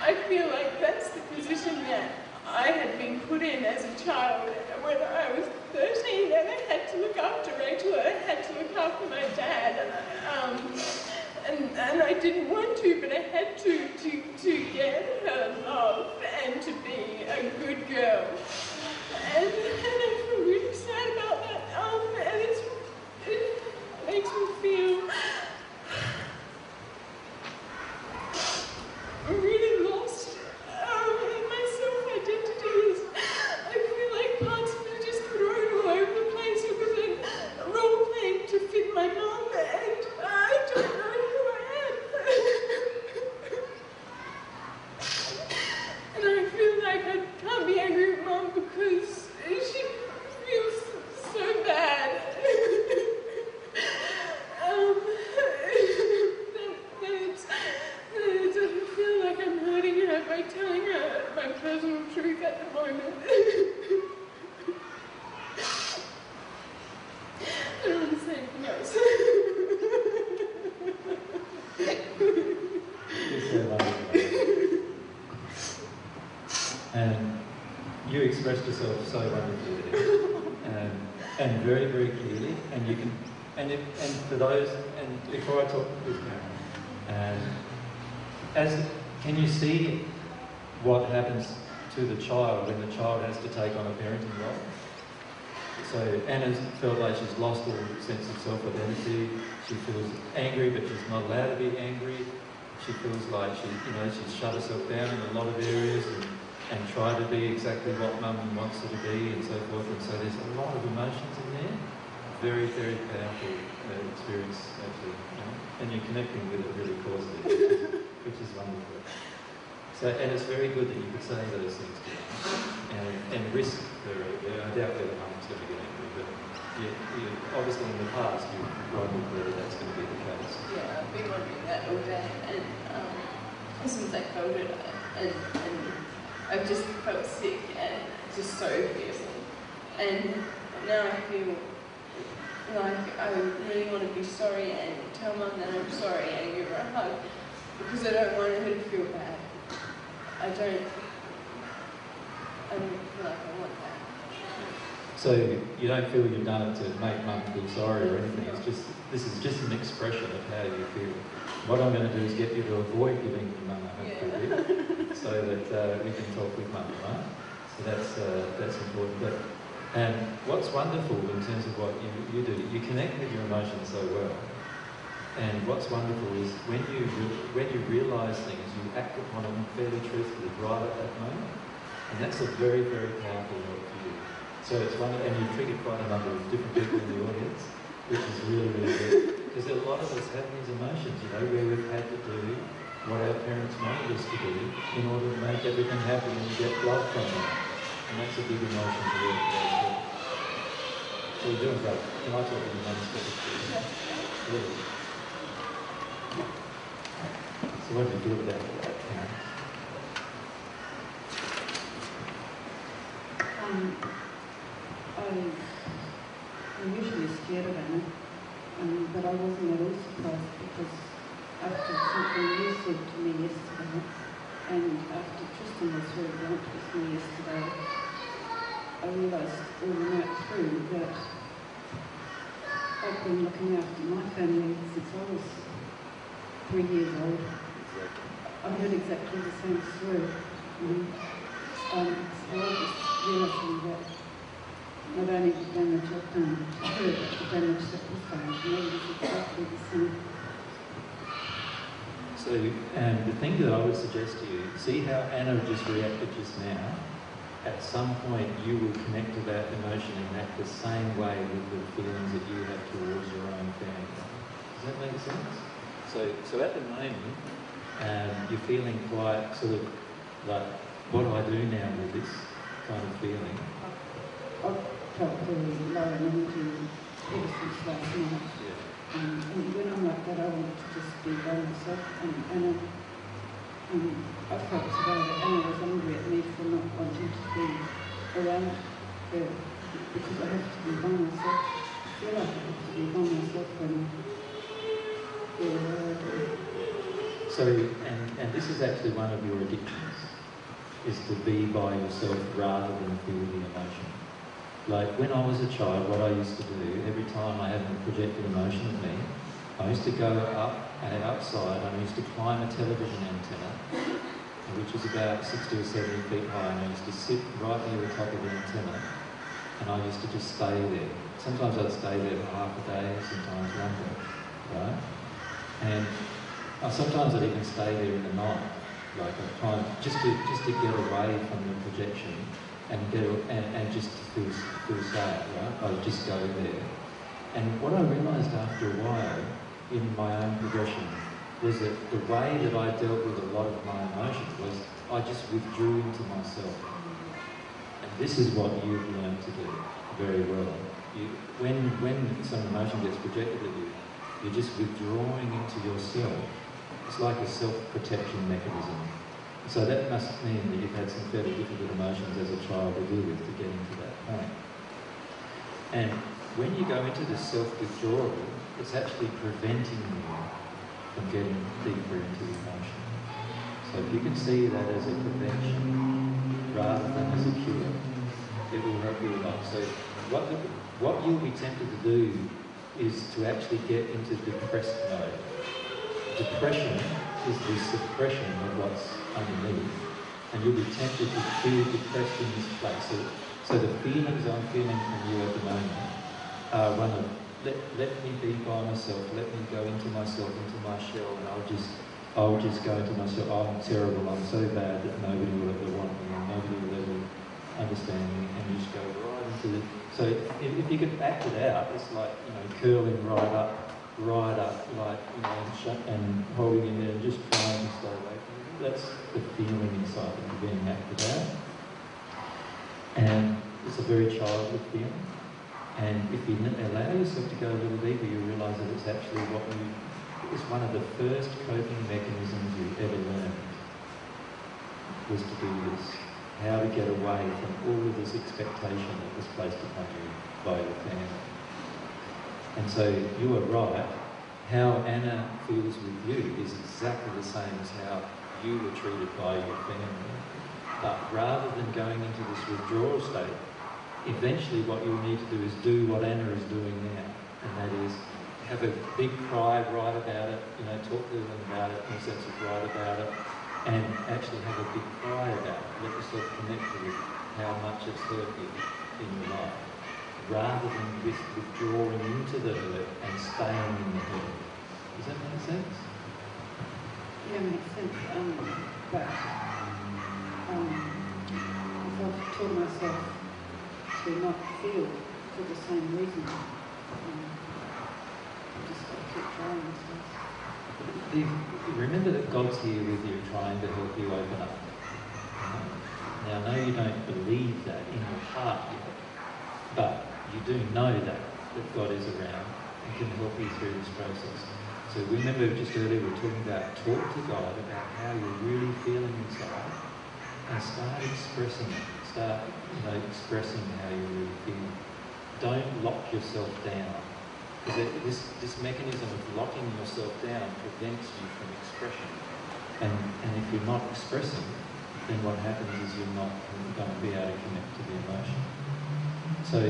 I feel like that's the position that I had been put in as a child when I was 13 and I had to look after Rachel, I had to look after my dad. Um, and, and I didn't want to, but I had to, to, to get her love and to be a good girl. And, and I feel really sad about that. Um, and it makes me feel So, and it's very good that you could say those things and, and risk the, I doubt whether mum's going to get angry, but you, you, obviously in the past you wondered whether that's going to be the case. Yeah, I've been wondering that all day, and um, since I felt it, and, and I've just felt sick and just so fearful. And now I feel like I really want to be sorry and tell mum that I'm sorry and give her a hug because I don't want her to feel bad. I don't. I don't feel like I want that. So you don't feel you've done it to make mum feel sorry or anything. It's just this is just an expression of how you feel. What I'm going to do is get you to avoid giving mum a hug bit, so that uh, we can talk with mum, right? So that's uh, that's important. But and what's wonderful in terms of what you, you do, you connect with your emotions so well. And what's wonderful is when you when you realise things, you act upon them fairly truthfully right at that moment, and that's a very very powerful help for you. So it's one, and you've triggered quite a number of different people in the audience, which is really really good. Because a lot of us have these emotions, you know, where we've had to do what our parents wanted us to do in order to make everything happy and get love from them, and that's a big emotion to work with. So you're doing great. Can I talk to you second? Really? So what do you do with that? Um, I, I'm usually scared of Anna, um, but I wasn't at all surprised because after something you said to me yesterday, and after Tristan was very blunt with me yesterday, I realised all the night through that I've been looking after my family since I was three years old. I heard exactly the same story. Mm. Um, so I was realising that not only the damage I've done to her, but the damage that was done to me was exactly the same. So, and the thing that I would suggest to you, see how Anna just reacted just now? At some point, you will connect to that emotion and act the same way with the feelings that you have towards your own family. Does that make sense? So, so at the moment, um, you're feeling quite sort of like, what do I do now with this kind of feeling? I felt very low in energy ever since last night. Yeah. Um, and when I'm like that, I want to just be by myself. And Anna, um, I felt today that Anna was angry at me for not wanting to be around her because I have to be by myself. I feel like I have to be by myself when yeah, So, and, and this is actually one of your addictions, is to be by yourself rather than feel the emotion. Like when I was a child, what I used to do, every time I had a projected emotion of me, I used to go up and outside and I used to climb a television antenna, which was about 60 or 70 feet high, and I used to sit right near the top of the antenna, and I used to just stay there. Sometimes I'd stay there for half a day, sometimes longer, right? And sometimes I'd even stay there in the night, like a time just to just to get away from the projection and get and, and just to feel feel sad, right? I'd just go there. And what I realised after a while in my own progression was that the way that I dealt with a lot of my emotions was I just withdrew into myself. And this is what you've learned to do very well. You, when when some emotion gets projected at you, you're just withdrawing into yourself. It's like a self-protection mechanism. So that must mean that you've had some fairly difficult emotions as a child to deal with to get into that point. And when you go into this self-withdrawal, it's actually preventing you from getting deeper into the emotion. So if you can see that as a prevention rather than as a cure. It will help you a lot. So what, what you'll be tempted to do is to actually get into depressed mode. Depression is the suppression of what's underneath. And you'll be tempted to feel depressed in this place. So, so the feelings I'm feeling from you at the moment are one of let, let me be by myself, let me go into myself, into my shell, and I'll just I'll just go into myself, oh, I'm terrible, I'm so bad that nobody will ever want me, and nobody will ever understand me, and you just go right into the... So if, if you could act it out, it's like, you know, curling right up, right up, like, you know, and, and holding in there and just trying to stay away from it. That's the feeling inside that you're being acted out. And it's a very childhood feeling. And if you allow yourself to go a little deeper, you realise that it's actually what you it's one of the first coping mechanisms you ever learned was to do this. How to get away from all of this expectation that was placed upon you by your family. And so you are right. How Anna feels with you is exactly the same as how you were treated by your family. But rather than going into this withdrawal state, eventually what you'll need to do is do what Anna is doing now, and that is have a big cry, write about it, you know, talk to them about it in a sense of write about it, and actually have a big cry about it. Let yourself connect with how much it's hurt you in your life, rather than just withdrawing into the hurt and staying in the hurt. Does that make sense? Yeah, makes sense. Um, but um, if I've taught myself to not feel for the same reason, um. The- remember that God's here with you trying to help you open up. Now, I know you don't believe that in your heart yet, but you do know that, that God is around and can help you through this process. So remember just earlier we were talking about talk to God about how you're really feeling inside and start expressing it. Start, you know, expressing how you really feel. Don't lock yourself down. Because this, this mechanism of locking yourself down prevents you from expression. And, and if you're not expressing, then what happens is you're not going to be able to connect to the emotion. So,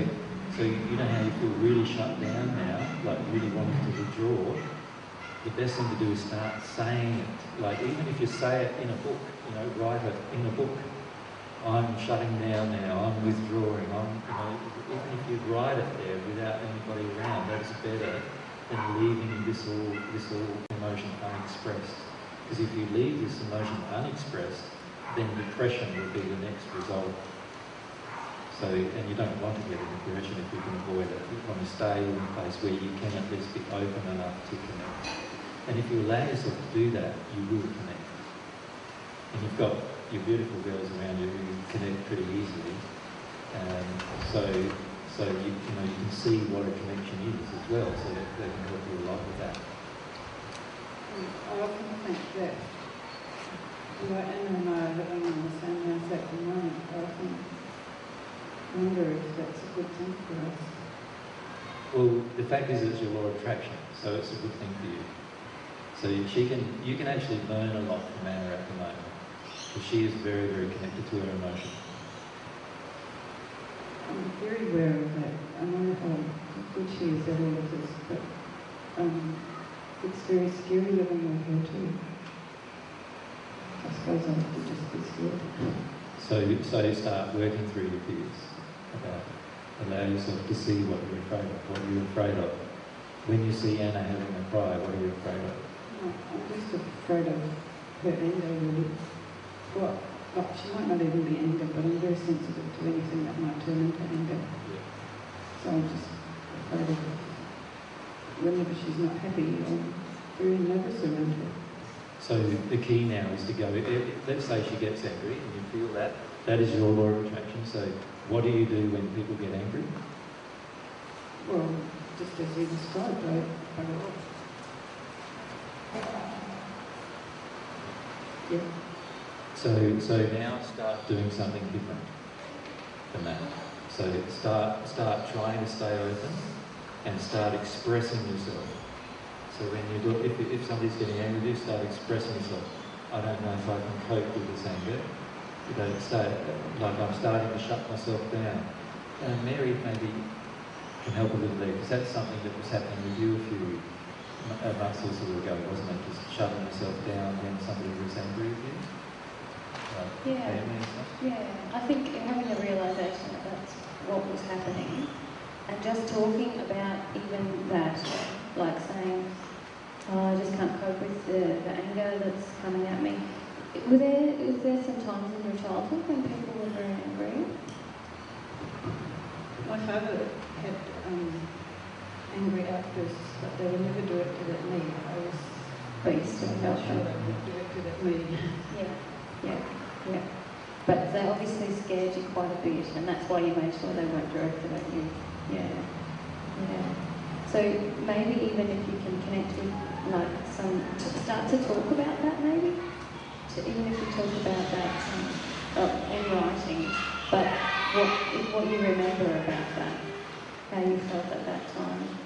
so you know how you feel really shut down now, like really wanting to withdraw. The best thing to do is start saying it. Like even if you say it in a book, you know, write it in a book. I'm shutting down now. I'm withdrawing. I'm, you know, even if you write it there without anybody around, that's better than leaving this all this all emotion unexpressed. Because if you leave this emotion unexpressed, then depression will be the next result. So, and you don't want to get a depression if you can avoid it. You want to stay in a place where you can at least be open enough to connect. And if you allow yourself to do that, you will connect. And you've got your beautiful girls around you who connect pretty easily. Um, so, so you, you know you can see what a connection is as well. So that they can help you a lot with that. I often think that you know, Anna and I are living in the same house at the moment. I often wonder if that's a good thing for us. Well, the fact is it's your law of attraction, so it's a good thing for you. So she can, you can actually learn a lot from Anna at the moment, she is very, very connected to her emotion. I'm very aware of that. I know how good she is at all of this, but um, it's very scary living with her too. I suppose I have to just be scared. So, so you start working through your fears about. Allow yourself to see what you're afraid of, what you're afraid of. When you see Anna having a cry, what are you afraid of? I'm just afraid of her anger, really. Well, well, she might not even be anger, but I'm very sensitive to anything that might turn into anger. So I'm just afraid of whenever she's not happy, I'm very nervous around her. So the key now is to go, let's say she gets angry and you feel that, that is your law of attraction. So what do you do when people get angry? Well, just as you described, I, I go off. Yeah. So, so now start doing something different than that. So start, start trying to stay open and start expressing yourself. So when you do, if, if somebody's getting angry, with you start expressing yourself. I don't know if I can cope with this anger. you know, stay, like I'm starting to shut myself down. And Mary maybe can help a little there, because that's something that was happening with you a few months or so ago, wasn't it? Just shutting yourself down when somebody was angry with you? Like Yeah. family and stuff? Yeah, I think having a realisation that that's what was happening and just talking about even that, like saying, oh, I just can't cope with the, the anger that's coming at me. Were there, is there some times in your childhood when people were very angry? My father had um, angry outbursts, but they were never directed at me. I was But you still I'm felt not sure them? they were directed at me. Yeah, yeah, yeah. But they obviously scared you quite a bit, and that's why you made sure they weren't directed at you. Yeah, yeah. So maybe even if you can connect with like some, to start to talk about that maybe, even if you talk about that um, in writing, but what what you remember about that, how you felt at that time.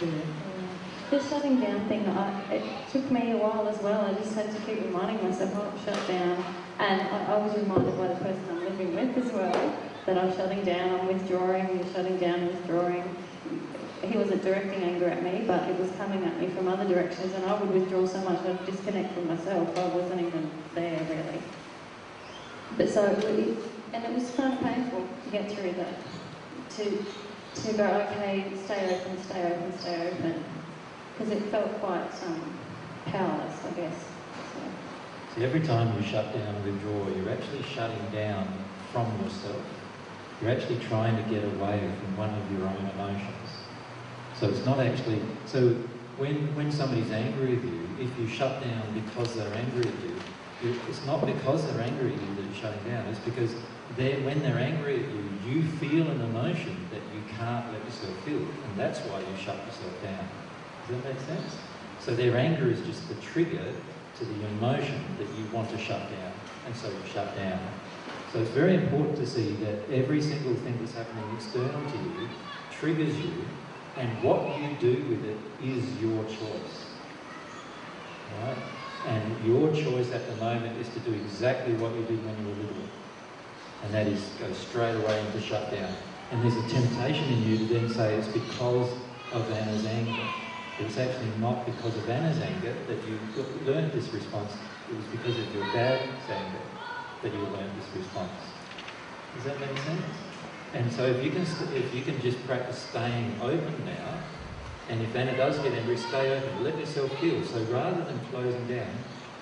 Yeah. The shutting down thing, I, it took me a while as well. I just had to keep reminding myself, oh, shut down. And I, I was reminded by the person I'm living with as well that I'm shutting down, I'm withdrawing, I'm shutting down, withdrawing. He wasn't directing anger at me, but it was coming at me from other directions, and I would withdraw so much I'd disconnect from myself. I wasn't even there really. But so, and it was kind of painful to get through that. To to go, okay, stay open, stay open, stay open because it felt quite um, powerless, I guess. So, See, every time you shut down and withdraw, you're actually shutting down from yourself. You're actually trying to get away from one of your own emotions. So it's not actually. So when when somebody's angry with you, if you shut down because they're angry at you, you it's not because they're angry at you that you're shutting down. It's because they're, when they're angry at you, you feel an emotion that you can't let yourself feel, and that's why you shut yourself down. Does that make sense? So their anger is just the trigger to the emotion that you want to shut down, and so you shut down. So it's very important to see that every single thing that's happening external to you triggers you, and what you do with it is your choice. Right? And your choice at the moment is to do exactly what you did when you were little, and that is go straight away into shutdown. And there's a temptation in you to then say it's because of Anna's anger. But it's actually not because of Anna's anger that you learned this response. It was because of your dad's anger that you learned this response. Does that make sense? And so if you can, if you can just practice staying open now, and if Anna does get angry, stay open. Let yourself feel. So rather than closing down,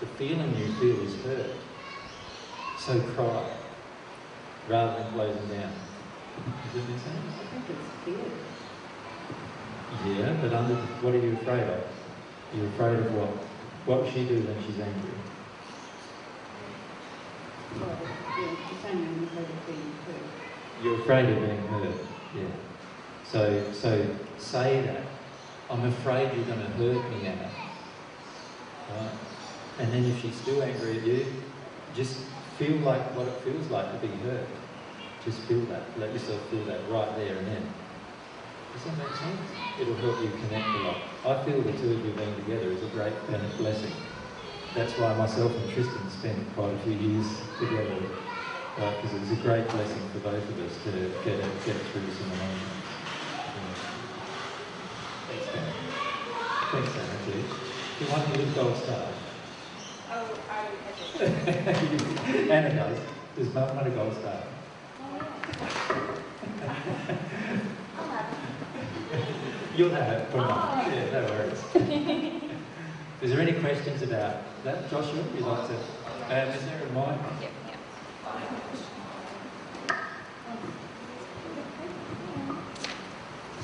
the feeling you feel is hurt. So cry, rather than closing down. Does that make sense? I think it's fear. Yeah, but under, what are you afraid of? You're afraid of what? What will she do when she's angry? Well, yeah, the same I'm afraid of being hurt. You're afraid of being hurt. Yeah. So, so say that. I'm afraid you're going to hurt me, Anna. Right? And then if she's still angry at you, just feel like what it feels like to be hurt. Just feel that. Let yourself feel that right there and then. Does that make sense? It'll help you connect a lot. I feel the two of you being together is a great ben- blessing. That's why myself and Tristan spent quite a few years together, because it was a great blessing for both of us to get get through some emotions. Yeah. Thanks, Dan. Thanks, Anna, too. Do you want me to gold star? Oh, I would *laughs* hesitate. Anna does. Does Mum want a gold star? *laughs* You'll have it from Mum. Yeah, no worries. *laughs* Is there any questions about that, Joshua? Would You'd like to? Um, is there a mic? Yep, yep.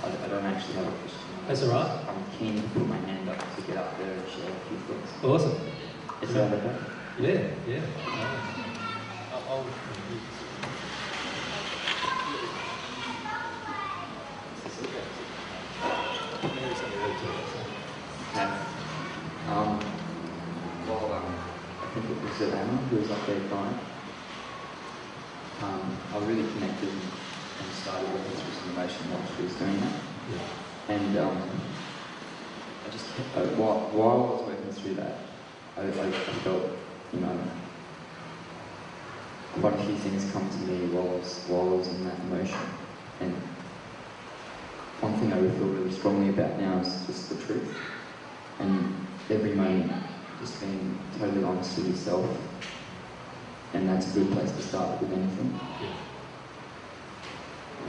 I, I don't actually have a question. That's all right. I'm keen to put my hand up to get up there and share a few things. Awesome. Is that okay? Yeah, yeah. I'll, I'll, Okay. Um, well, um, I think it was Savannah who was up there crying. Um, I really connected and started working through some emotion while she was doing that. Yeah. And um, I just, uh, while, while I was working through that, I, I, I felt, you know, quite a few things come to me while I was, while I was in that emotion. And one thing I feel really strongly about now is just the truth. And every moment, just being totally honest with yourself. And that's a good place to start with anything. Yeah.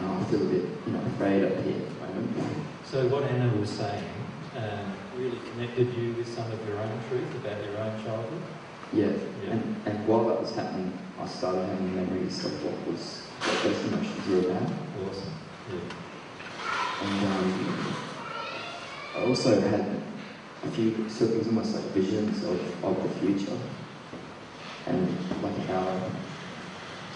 I feel a bit, you know, afraid up here at the moment. So what Anna was saying um, really connected you with some of your own truth about your own childhood. Yeah. Yeah. And, and while that was happening, I started having memories of what was what those emotions were about. Awesome. Yeah. And um, I also had few, so it was almost like visions of, of the future. And like how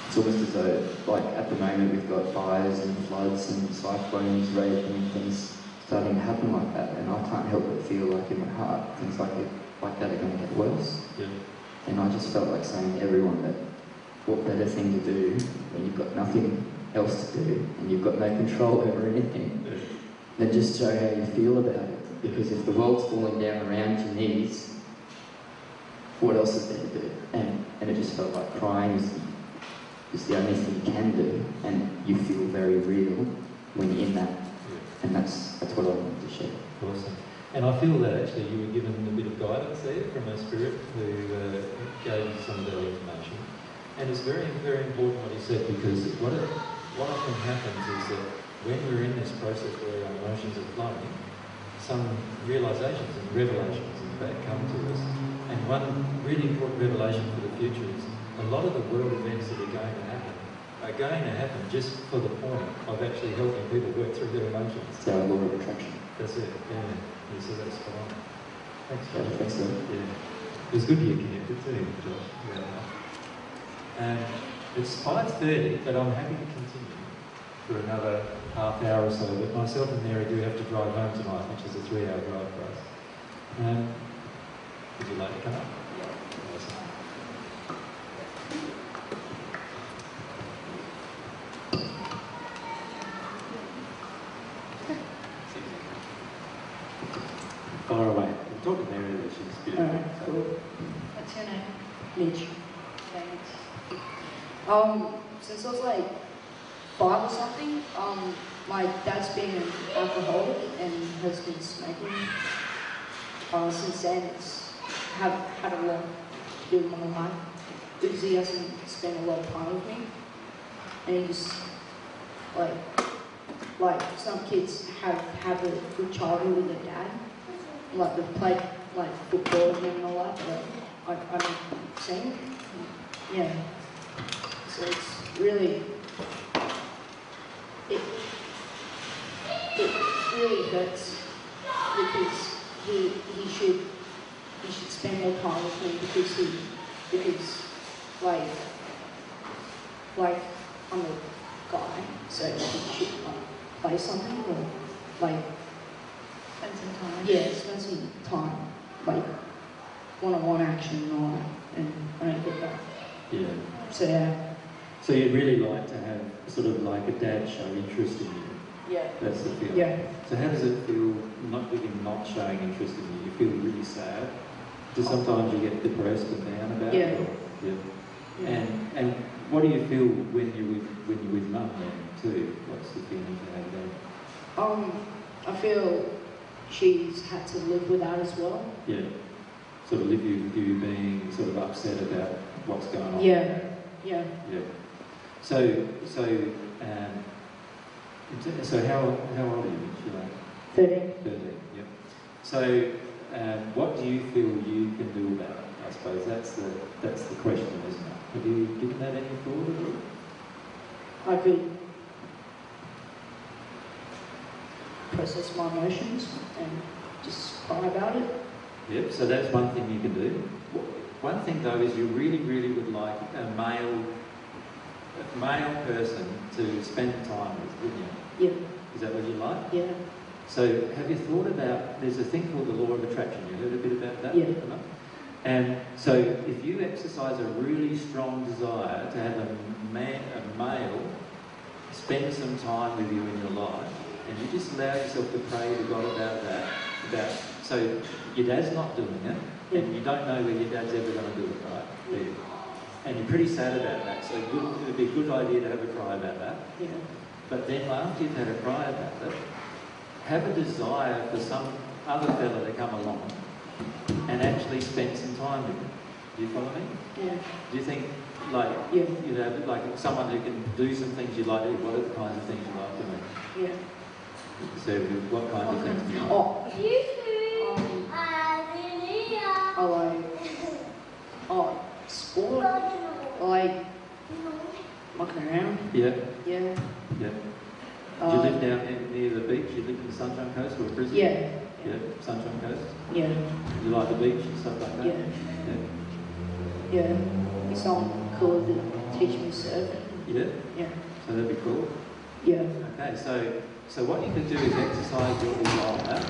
it's almost as though, like at the moment, we've got fires and floods and cyclones raging and things starting to happen like that. And I can't help but feel like in my heart, things like, it, like that are going to get worse. Yeah. And I just felt like saying to everyone that what better thing to do when you've got nothing else to do and you've got no control over anything Yeah. than just show how you feel about it. Because if the world's falling down around your knees, what else is there to do? And, and it just felt like crying is, is the only thing you can do. And you feel very real when you're in that. Yeah. And that's, that's what I wanted to share. Awesome. And I feel that actually you were given a bit of guidance there from a spirit who uh, gave you some of that information. And it's very, very important what you said because what, it, what often happens is that when we're in this process where our emotions are flowing, some realizations and revelations in fact come to us. And one really important revelation for the future is a lot of the world events that are going to happen are going to happen just for the point of actually helping people work through their emotions. It's our law of attraction. That's it, yeah. Yeah, so that's fine. Thanks, Yeah, Josh. thanks, Lou. Yeah. It was good you're connected too, Josh. Yeah. Um, it's 5.30, but I'm happy to continue another half hour or so. But myself and Mary do have to drive home tonight, which is a three-hour drive for us. Um, would you like to come up? Awesome. Far away. We'll talk to Mary that she's beautiful. Alright, so- cool. What's your name? Mitch. Thanks. Um, since I was like five or something, um, my dad's been an alcoholic and has been smoking. Uh, since then, it's have had a lot to do with my life he hasn't spent a lot of time with me, and he's like, like some kids have have a good childhood with their dad, like they've played like football and all that, but I, I'm saying, yeah. So it's really, it, it really hurts because he, he should, he should spend more time with me because he, because like, like I'm a guy, so he should like, play something or like, Spend some time. yeah, spend some time, like one-on-one action and all that, and I don't get that. Yeah. So yeah, So you'd really like to have sort of like a dad show interest in you. yeah, That's the feeling. yeah. So how does it feel not with him not showing interest in you? You feel really sad. Do oh. sometimes you get depressed and down about Yeah. it? Or, yeah. Yeah. And and what do you feel when you're with when you're with mum then too? What's the feeling to have that? Um, I feel she's had to live with that as well. Yeah. Sort of live you with you being sort of upset about what's going on. Yeah, yeah. Yeah. So so um, so how how old are you? Thirteen. 13, yep. So, um, what do you feel you can do about it? I suppose that's the that's the question, isn't it? Have you given that any thought at all? I could process my emotions and just cry about it. Yep. So that's one thing you can do. One thing though is you really, really would like a male a male person to spend time with, wouldn't you? Yeah, Is that what you like? yeah, So have you thought about, there's a thing called the law of attraction, you heard a bit about that? Yeah. And so if you exercise a really strong desire to have a, man, a male spend some time with you in your life, and you just allow yourself to pray to God about that, about, so your dad's not doing it, and you don't know whether your dad's ever going to do it, right? And you're pretty sad about that. So it would be a good idea to have a cry about that. Yeah. But then after you've had a cry about it, have a desire for some other fella to come along and actually spend some time with you. Do you follow me? Yeah. Do you think, like, Yeah. you know, like someone who can do some things you like to do? What are the kinds of things you like doing? Yeah. So, what kind of things do you like? Oh, um, I like oh sport. I like mucking around. Yeah, Yeah. yeah. Do Uh, you live down near, near the beach? Do you live in the Sunshine Coast or Brisbane? Yeah. Yeah, Sunshine Coast. Yeah. You like the beach and stuff like that? Yeah. Yeah. Yeah. If someone cool to teach me surfing. Yeah? Yeah. So that'd be cool. Yeah. Okay, so so what you can do is exercise your desire,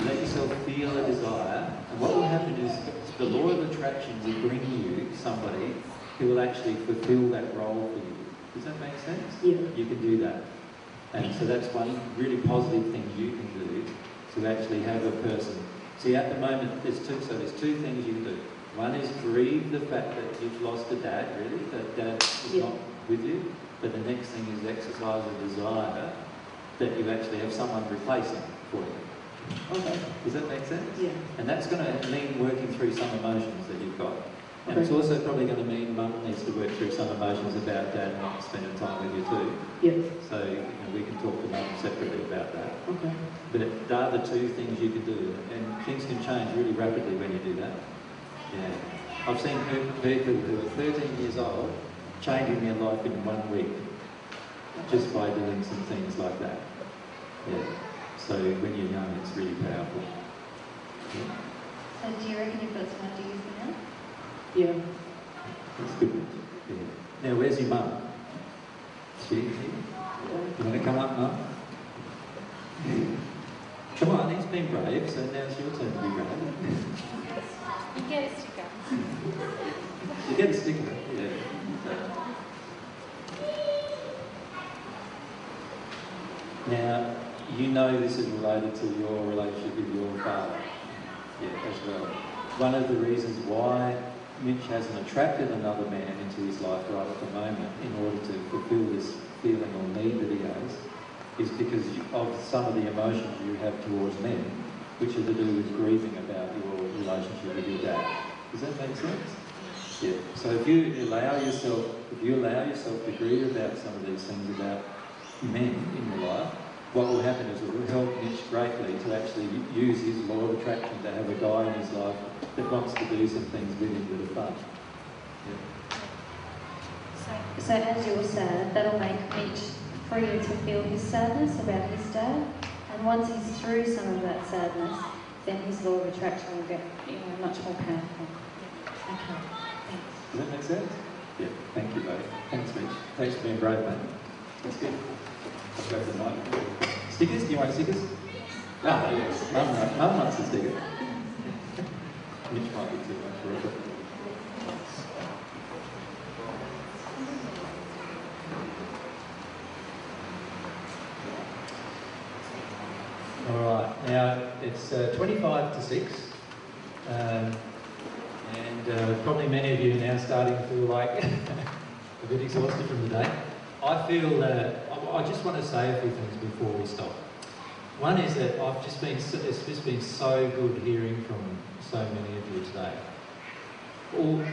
let yourself feel a desire, and what will happen is the law of attraction will bring you somebody who will actually fulfill that role for you. Does that make sense? Yeah. You can do that. And so that's one really positive thing you can do to actually have a person. See, at the moment, there's two, so there's two things you can do. One is grieve the fact that you've lost a dad, really, that dad is Yeah. not with you. But the next thing is exercise a desire that you actually have someone replacing for you. Okay. Does that make sense? Yeah. And that's going to mean working through some emotions that you've got. And it's also probably going to mean mum needs to work through some emotions about dad not spending time with you too. Yeah. So you know, we can talk to mum separately about that. Okay. But it, they are the two things you can do, and things can change really rapidly when you do that. Yeah, I've seen people who are 13 years old changing their life in one week just by doing some things like that. Yeah. So when you're young, it's really powerful. Yeah. So do you reckon you've got someone to use for now? Yeah. That's good. Yeah. Now, where's your mum? She here? You want to come up, mum? Come on, he's been brave, so now it's your turn to be brave. You get a sticker. You get a sticker, yeah. Now, you know this is related to your relationship with your father, yeah, as well. One of the reasons why Mitch hasn't attracted another man into his life right at the moment in order to fulfill this feeling or need that he has is because of some of the emotions you have towards men, which are to do with grieving about your relationship with your dad. Does that make sense? Yeah. So if you allow yourself, if you allow yourself to grieve about some of these things about men in your life, what will happen is it will help Mitch greatly to actually use his law of attraction to have a guy in his life that wants to do some things with him that are fun. Yeah. So, so as you're sad, that'll make Mitch free to feel his sadness about his dad. And once he's through some of that sadness, then his law of attraction will get you know, much more powerful. Okay, thanks. Does that make sense? Yeah. Thank you, buddy. Thanks, Mitch. Thanks for being brave, mate. That's good. Stickers? Do you want stickers? Ah, yes. Mum, Mum wants a sticker. Mitch might be too much for it. All right. Now it's uh, 25 to 6. Um, and uh, probably many of you are now starting to feel like *laughs* a bit exhausted from the day. I feel that I, I just want to say a few things before we stop. One is that I've just been, it's just been so good hearing from so many of you today.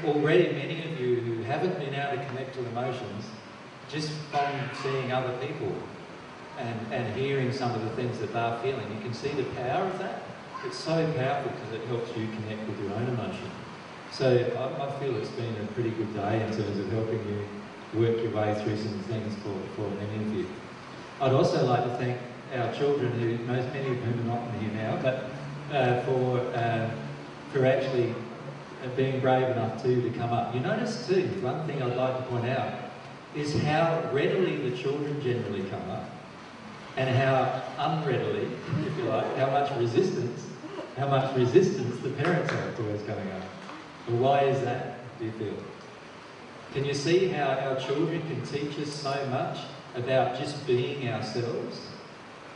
Already, many of you who haven't been able to connect to emotions, just from seeing other people and, and hearing some of the things that they're feeling, you can see the power of that. It's so powerful because it helps you connect with your own emotion. So I, I feel it's been a pretty good day in terms of helping you work your way through some things for, for many of you. I'd also like to thank our children, who most many of whom are not in here now, but uh, for uh, for actually uh, being brave enough too to come up. You notice too, one thing I'd like to point out is how readily the children generally come up, and how unreadily, if you like, how much resistance, how much resistance the parents have to us coming up. Well, why is that? Do you feel? Can you see how our children can teach us so much about just being ourselves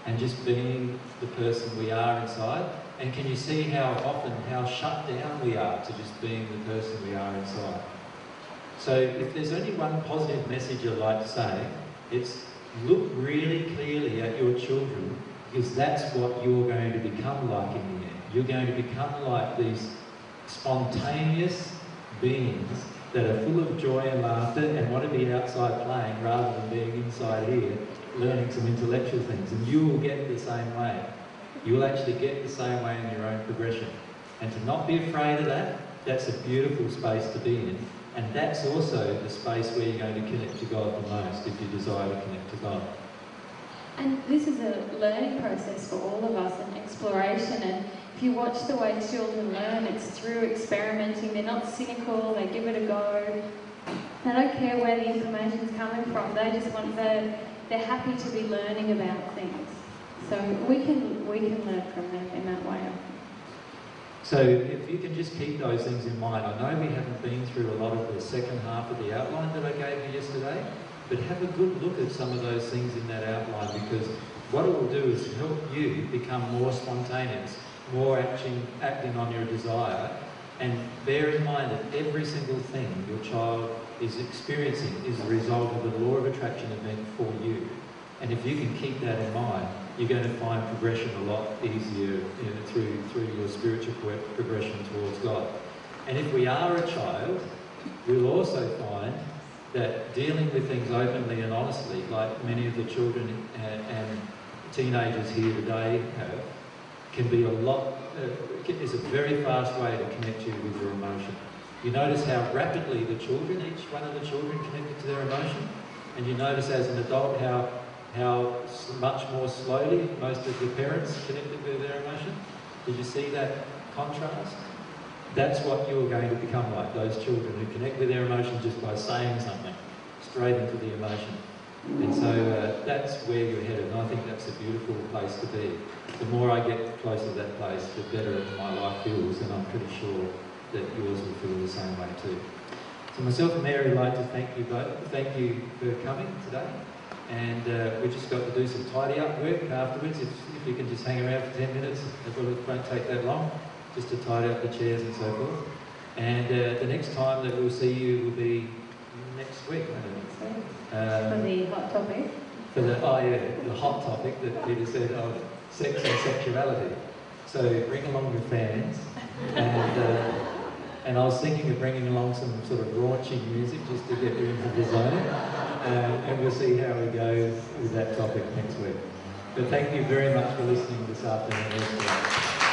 and just being the person we are inside? And can you see how often, how shut down we are to just being the person we are inside? So if there's only one positive message I'd like to say, it's look really clearly at your children because that's what you're going to become like in the end. You're going to become like these spontaneous beings that are full of joy and laughter and want to be outside playing rather than being inside here learning some intellectual things. And you will get the same way. You will actually get the same way in your own progression. And to not be afraid of that, that's a beautiful space to be in. And that's also the space where you're going to connect to God the most if you desire to connect to God. And this is a learning process for all of us, an exploration. And if you watch the way children learn, it's through experimenting. They're not cynical, they give it a go. They don't care where the information's coming from. They just want the, they're happy to be learning about things. So we can we can learn from them in that way. So if you can just keep those things in mind, I know we haven't been through a lot of the second half of the outline that I gave you yesterday, but have a good look at some of those things in that outline because what it will do is help you become more spontaneous, more acting, acting on your desire, and bear in mind that every single thing your child is experiencing is the result of the law of attraction event for you. And if you can keep that in mind, you're going to find progression a lot easier you know, through, through your spiritual progression towards God. And if we are a child, we'll also find that dealing with things openly and honestly, like many of the children and, and teenagers here today have, can be a lot, uh, is a very fast way to connect you with your emotion. You notice how rapidly the children, each one of the children connected to their emotion, and you notice as an adult how how much more slowly most of the parents connected with their emotion. Did you see that contrast? That's what you're going to become like, those children who connect with their emotion just by saying something, straight into the emotion. And so uh, that's where you're headed, and I think that's a beautiful place to be. The more I get closer to that place, the better my life feels, and I'm pretty sure that yours will feel the same way too. So myself and Mary would like to thank you both, thank you for coming today and uh, we just got to do some tidy up work afterwards. If, if you can just hang around for 10 minutes, it won't take that long, just to tidy up the chairs and so forth. And uh, the next time that we'll see you will be next week? Um, for the hot topic. For the, oh yeah, the hot topic that Peter said of sex and sexuality. So bring along your fans and uh, and I was thinking of bringing along some sort of raunchy music just to get you into the zone. Uh, and we'll see how we go with that topic next week. But thank you very much for listening this afternoon.